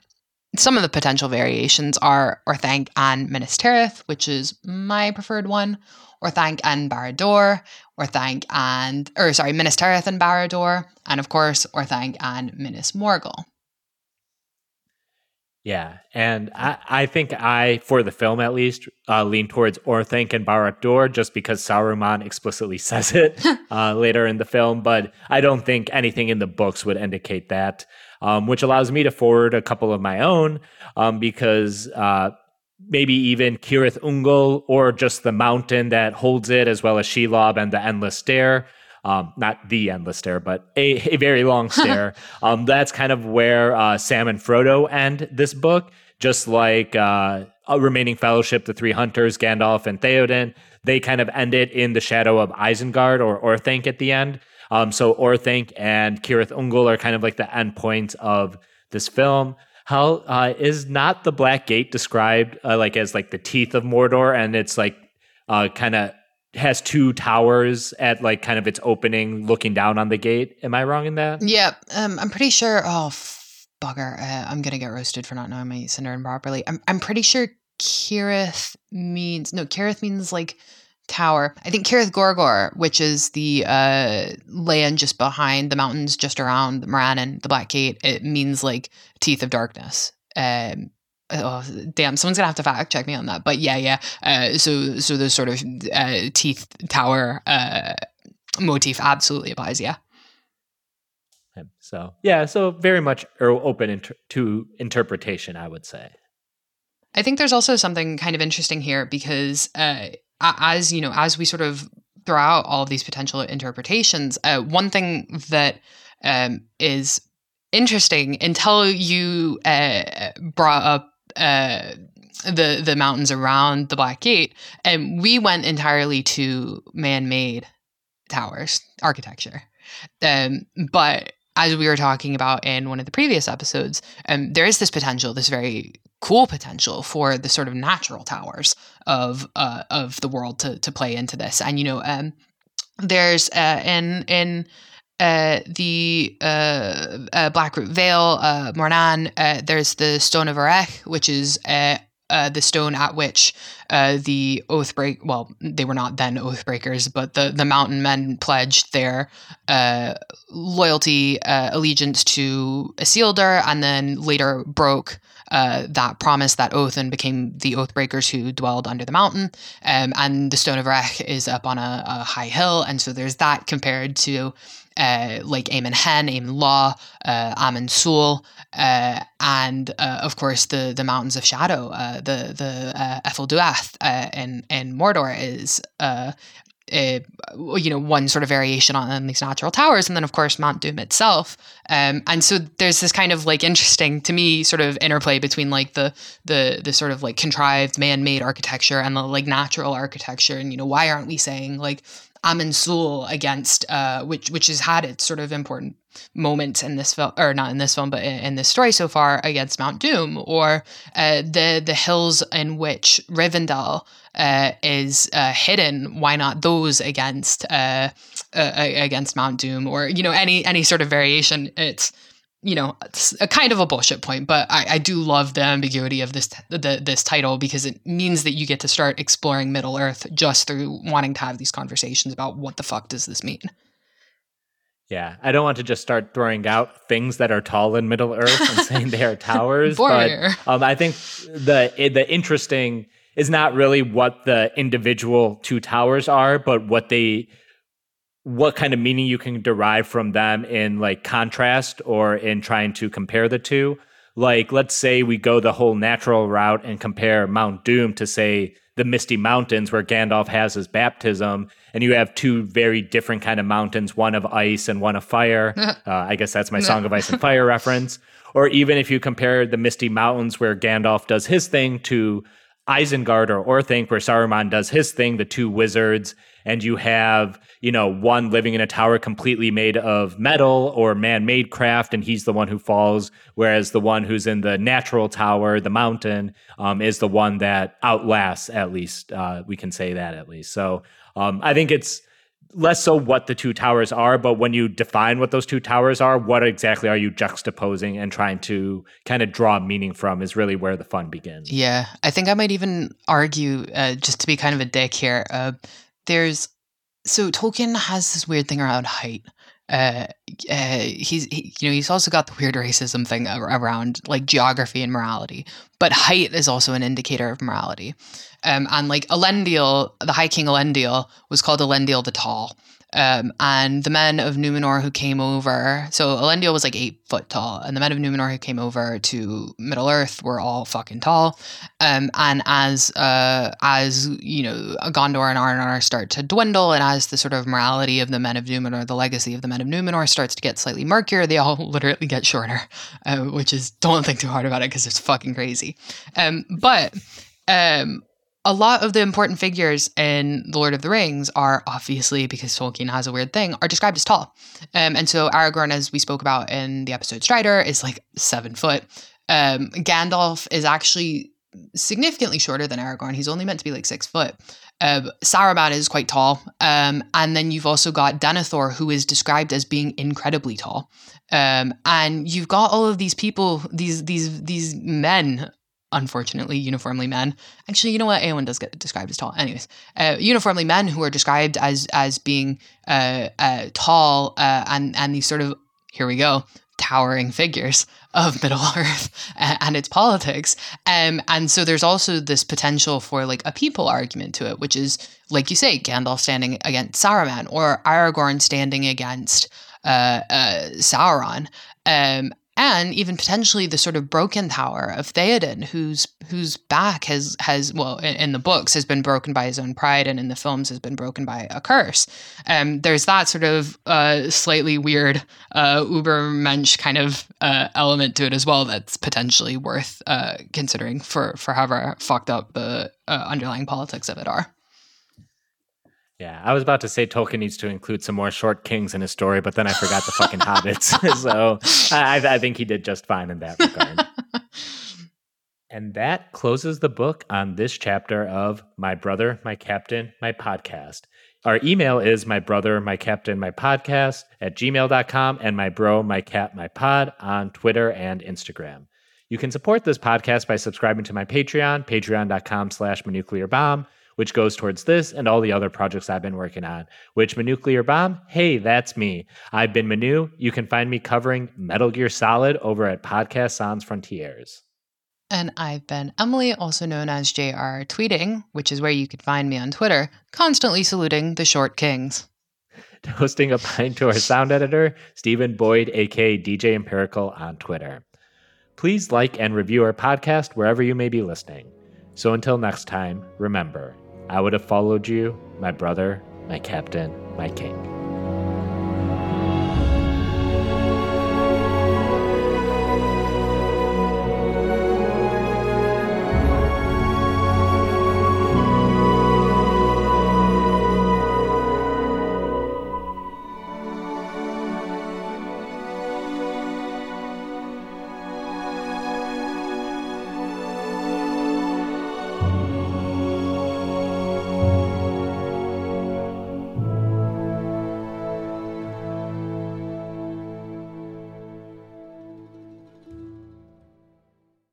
some of the potential variations are Orthanc and Minas Tirith, which is my preferred one, Orthanc and Barad-dûr, Orthanc and, or sorry, Minas Tirith and Barad-dûr, and of course, Orthanc and Minas Morgul. Yeah, and I, I think I, for the film at least, uh, lean towards Orthanc and Barad-dûr just because Saruman explicitly says it *laughs* uh, later in the film, but I don't think anything in the books would indicate that um, which allows me to forward a couple of my own um, because uh, maybe even Cirith Ungol or just the mountain that holds it, as well as Shelob and the Endless Stair. Um, not the endless stair, but a, a very long *laughs* stair. um, that's kind of where uh, Sam and Frodo end this book, just like uh, a remaining fellowship, the three hunters, Gandalf and Theoden. They kind of end it in the shadow of Isengard or Orthanc at the end. Um, so Orthanc and Cirith Ungol are kind of like the endpoint of this film. How uh, is not the Black Gate described uh, like as like the teeth of Mordor, and it's like uh, kind of has two towers at like kind of its opening, looking down on the gate. Am I wrong in that? Yeah, um, I'm pretty sure. Oh, f- bugger! Uh, I'm gonna get roasted for not knowing my Sindarin properly. I'm I'm pretty sure Cirith means no. Cirith means like tower. I think Cirith Gorgor, which is the uh, land just behind the mountains, just around Moran and the Black Gate, it means like teeth of darkness. Um, oh, damn, someone's gonna have to fact check me on that. But yeah, yeah. Uh, so so the sort of uh, teeth tower uh, motif absolutely applies. Yeah. So yeah, so very much open inter- to interpretation, I would say. I think there's also something kind of interesting here because uh, as you know, as we sort of throw out all of these potential interpretations, uh, one thing that um, is interesting until you uh, brought up uh, the the mountains around the Black Gate, and we went entirely to man-made towers architecture. Um, but as we were talking about in one of the previous episodes, um, there is this potential, this very cool potential for the sort of natural towers of uh, of the world to to play into this. And you know, um, there's uh, in in uh, the uh, uh, Blackroot Vale, uh, Mornan, uh, there's the Stone of Erech, which is uh, uh, the stone at which uh, the Oathbreak, well, they were not then Oathbreakers, but the, the Mountain Men pledged their uh, loyalty, uh, allegiance to Isildur, and then later broke uh, that promise, that oath, and became the Oathbreakers who dwelled under the mountain. Um, and the Stone of Erech is up on a, a high hill, and so there's that compared to uh, like Amon Hen, Amon Lhaw, uh, Amon Sul, uh, and uh, of course the the Mountains of Shadow, uh, the the uh, Ephel Duath uh, in in Mordor is uh, you know one sort of variation on, these natural towers and then of course mount doom itself. Um, and so there's this kind of like interesting to me sort of interplay between like the the the sort of like contrived man-made architecture and the like natural architecture. And you know why aren't we saying like Amon Sul against uh, which which has had its sort of important moments in this film or not in this film but in, in this story so far against Mount Doom or uh, the the hills in which Rivendell uh, is uh, hidden why not those against uh, uh, against Mount Doom or you know any any sort of variation it's you know, it's a kind of a bullshit point, but I, I do love the ambiguity of this the, this title because it means that you get to start exploring Middle Earth just through wanting to have these conversations about what the fuck does this mean. Yeah, I don't want to just start throwing out things that are tall in Middle Earth and *laughs* saying they are towers, but um, I think the the interesting is not really what the individual two towers are, but what they what kind of meaning you can derive from them in like contrast or in trying to compare the two. Like, let's say we go the whole natural route and compare Mount Doom to, say, the Misty Mountains where Gandalf has his baptism, and you have two very different kind of mountains, one of ice and one of fire. *laughs* uh, I guess that's my Song of Ice and Fire *laughs* reference. Or even if you compare the Misty Mountains where Gandalf does his thing to Isengard or Orthanc where Saruman does his thing, the two wizards, and you have you know one living in a tower completely made of metal or man-made craft and he's the one who falls whereas the one who's in the natural tower the mountain um, is the one that outlasts at least uh, we can say that at least so um, i think it's less so what the two towers are but when you define what those two towers are what exactly are you juxtaposing and trying to kind of draw meaning from is really where the fun begins yeah i think i might even argue uh, just to be kind of a dick here uh, there's so Tolkien has this weird thing around height. Uh, uh, he's he, you know he's also got the weird racism thing around like geography and morality, but height is also an indicator of morality. Um, and like Elendil, the High King Elendil was called Elendil the Tall, um, and the men of Numenor who came over, so Elendil was like eight foot tall, and the men of Numenor who came over to Middle Earth were all fucking tall. Um, and as uh, as you know, Gondor and Arnor start to dwindle, and as the sort of morality of the men of Numenor, the legacy of the men of Numenor starts to get slightly murkier, they all *laughs* literally get shorter, uh, which is don't think too hard about it because it's fucking crazy. Um, but um, a lot of the important figures in The Lord of the Rings are obviously, because Tolkien has a weird thing, are described as tall. Um, and so Aragorn, as we spoke about in the episode Strider, is like seven foot. Um, Gandalf is actually significantly shorter than Aragorn. He's only meant to be like six foot. Uh, Saruman is quite tall. Um, and then you've also got Denethor, who is described as being incredibly tall. Um, and you've got all of these people, these these these men unfortunately uniformly men. Actually, you know what? Éowyn does get described as tall. Anyways, uh, uniformly men who are described as as being uh, uh, tall uh, and and these sort of here we go towering figures of Middle *laughs* Earth and its politics. Um, and so there's also this potential for like a people argument to it, which is like you say, Gandalf standing against Saruman or Aragorn standing against uh, uh, Sauron. Um, and even potentially the sort of broken power of Theoden, whose whose back has has well in, in, the books has been broken by his own pride, and in the films has been broken by a curse. Um, there's that sort of uh, slightly weird uh, Ubermensch kind of uh, element to it as well. That's potentially worth uh, considering for for however fucked up the uh, underlying politics of it are. Yeah, I was about to say Tolkien needs to include some more short kings in his story, but then I forgot the fucking hobbits. *laughs* *laughs* so I, I think he did just fine in that regard. *laughs* and that closes the book on this chapter of My Brother, My Captain, My Podcast. Our email is my brother, my captain, my podcast at gmail.com and my bro, my cat, my pod on Twitter and Instagram. You can support this podcast by subscribing to my Patreon, patreon.com slash nuclear bomb which goes towards this and all the other projects I've been working on. Which Nuclear Bomb? Hey, that's me. I've been Manu. You can find me covering Metal Gear Solid over at Podcast Sans Frontiers. And I've been Emily, also known as JR Tweeting, which is where you could find me on Twitter, constantly saluting the short kings. *laughs* Hosting a pint to our sound editor, Stephen Boyd, aka DJ Empirical, on Twitter. Please like and review our podcast wherever you may be listening. So until next time, remember, I would have followed you, my brother, my captain, my king.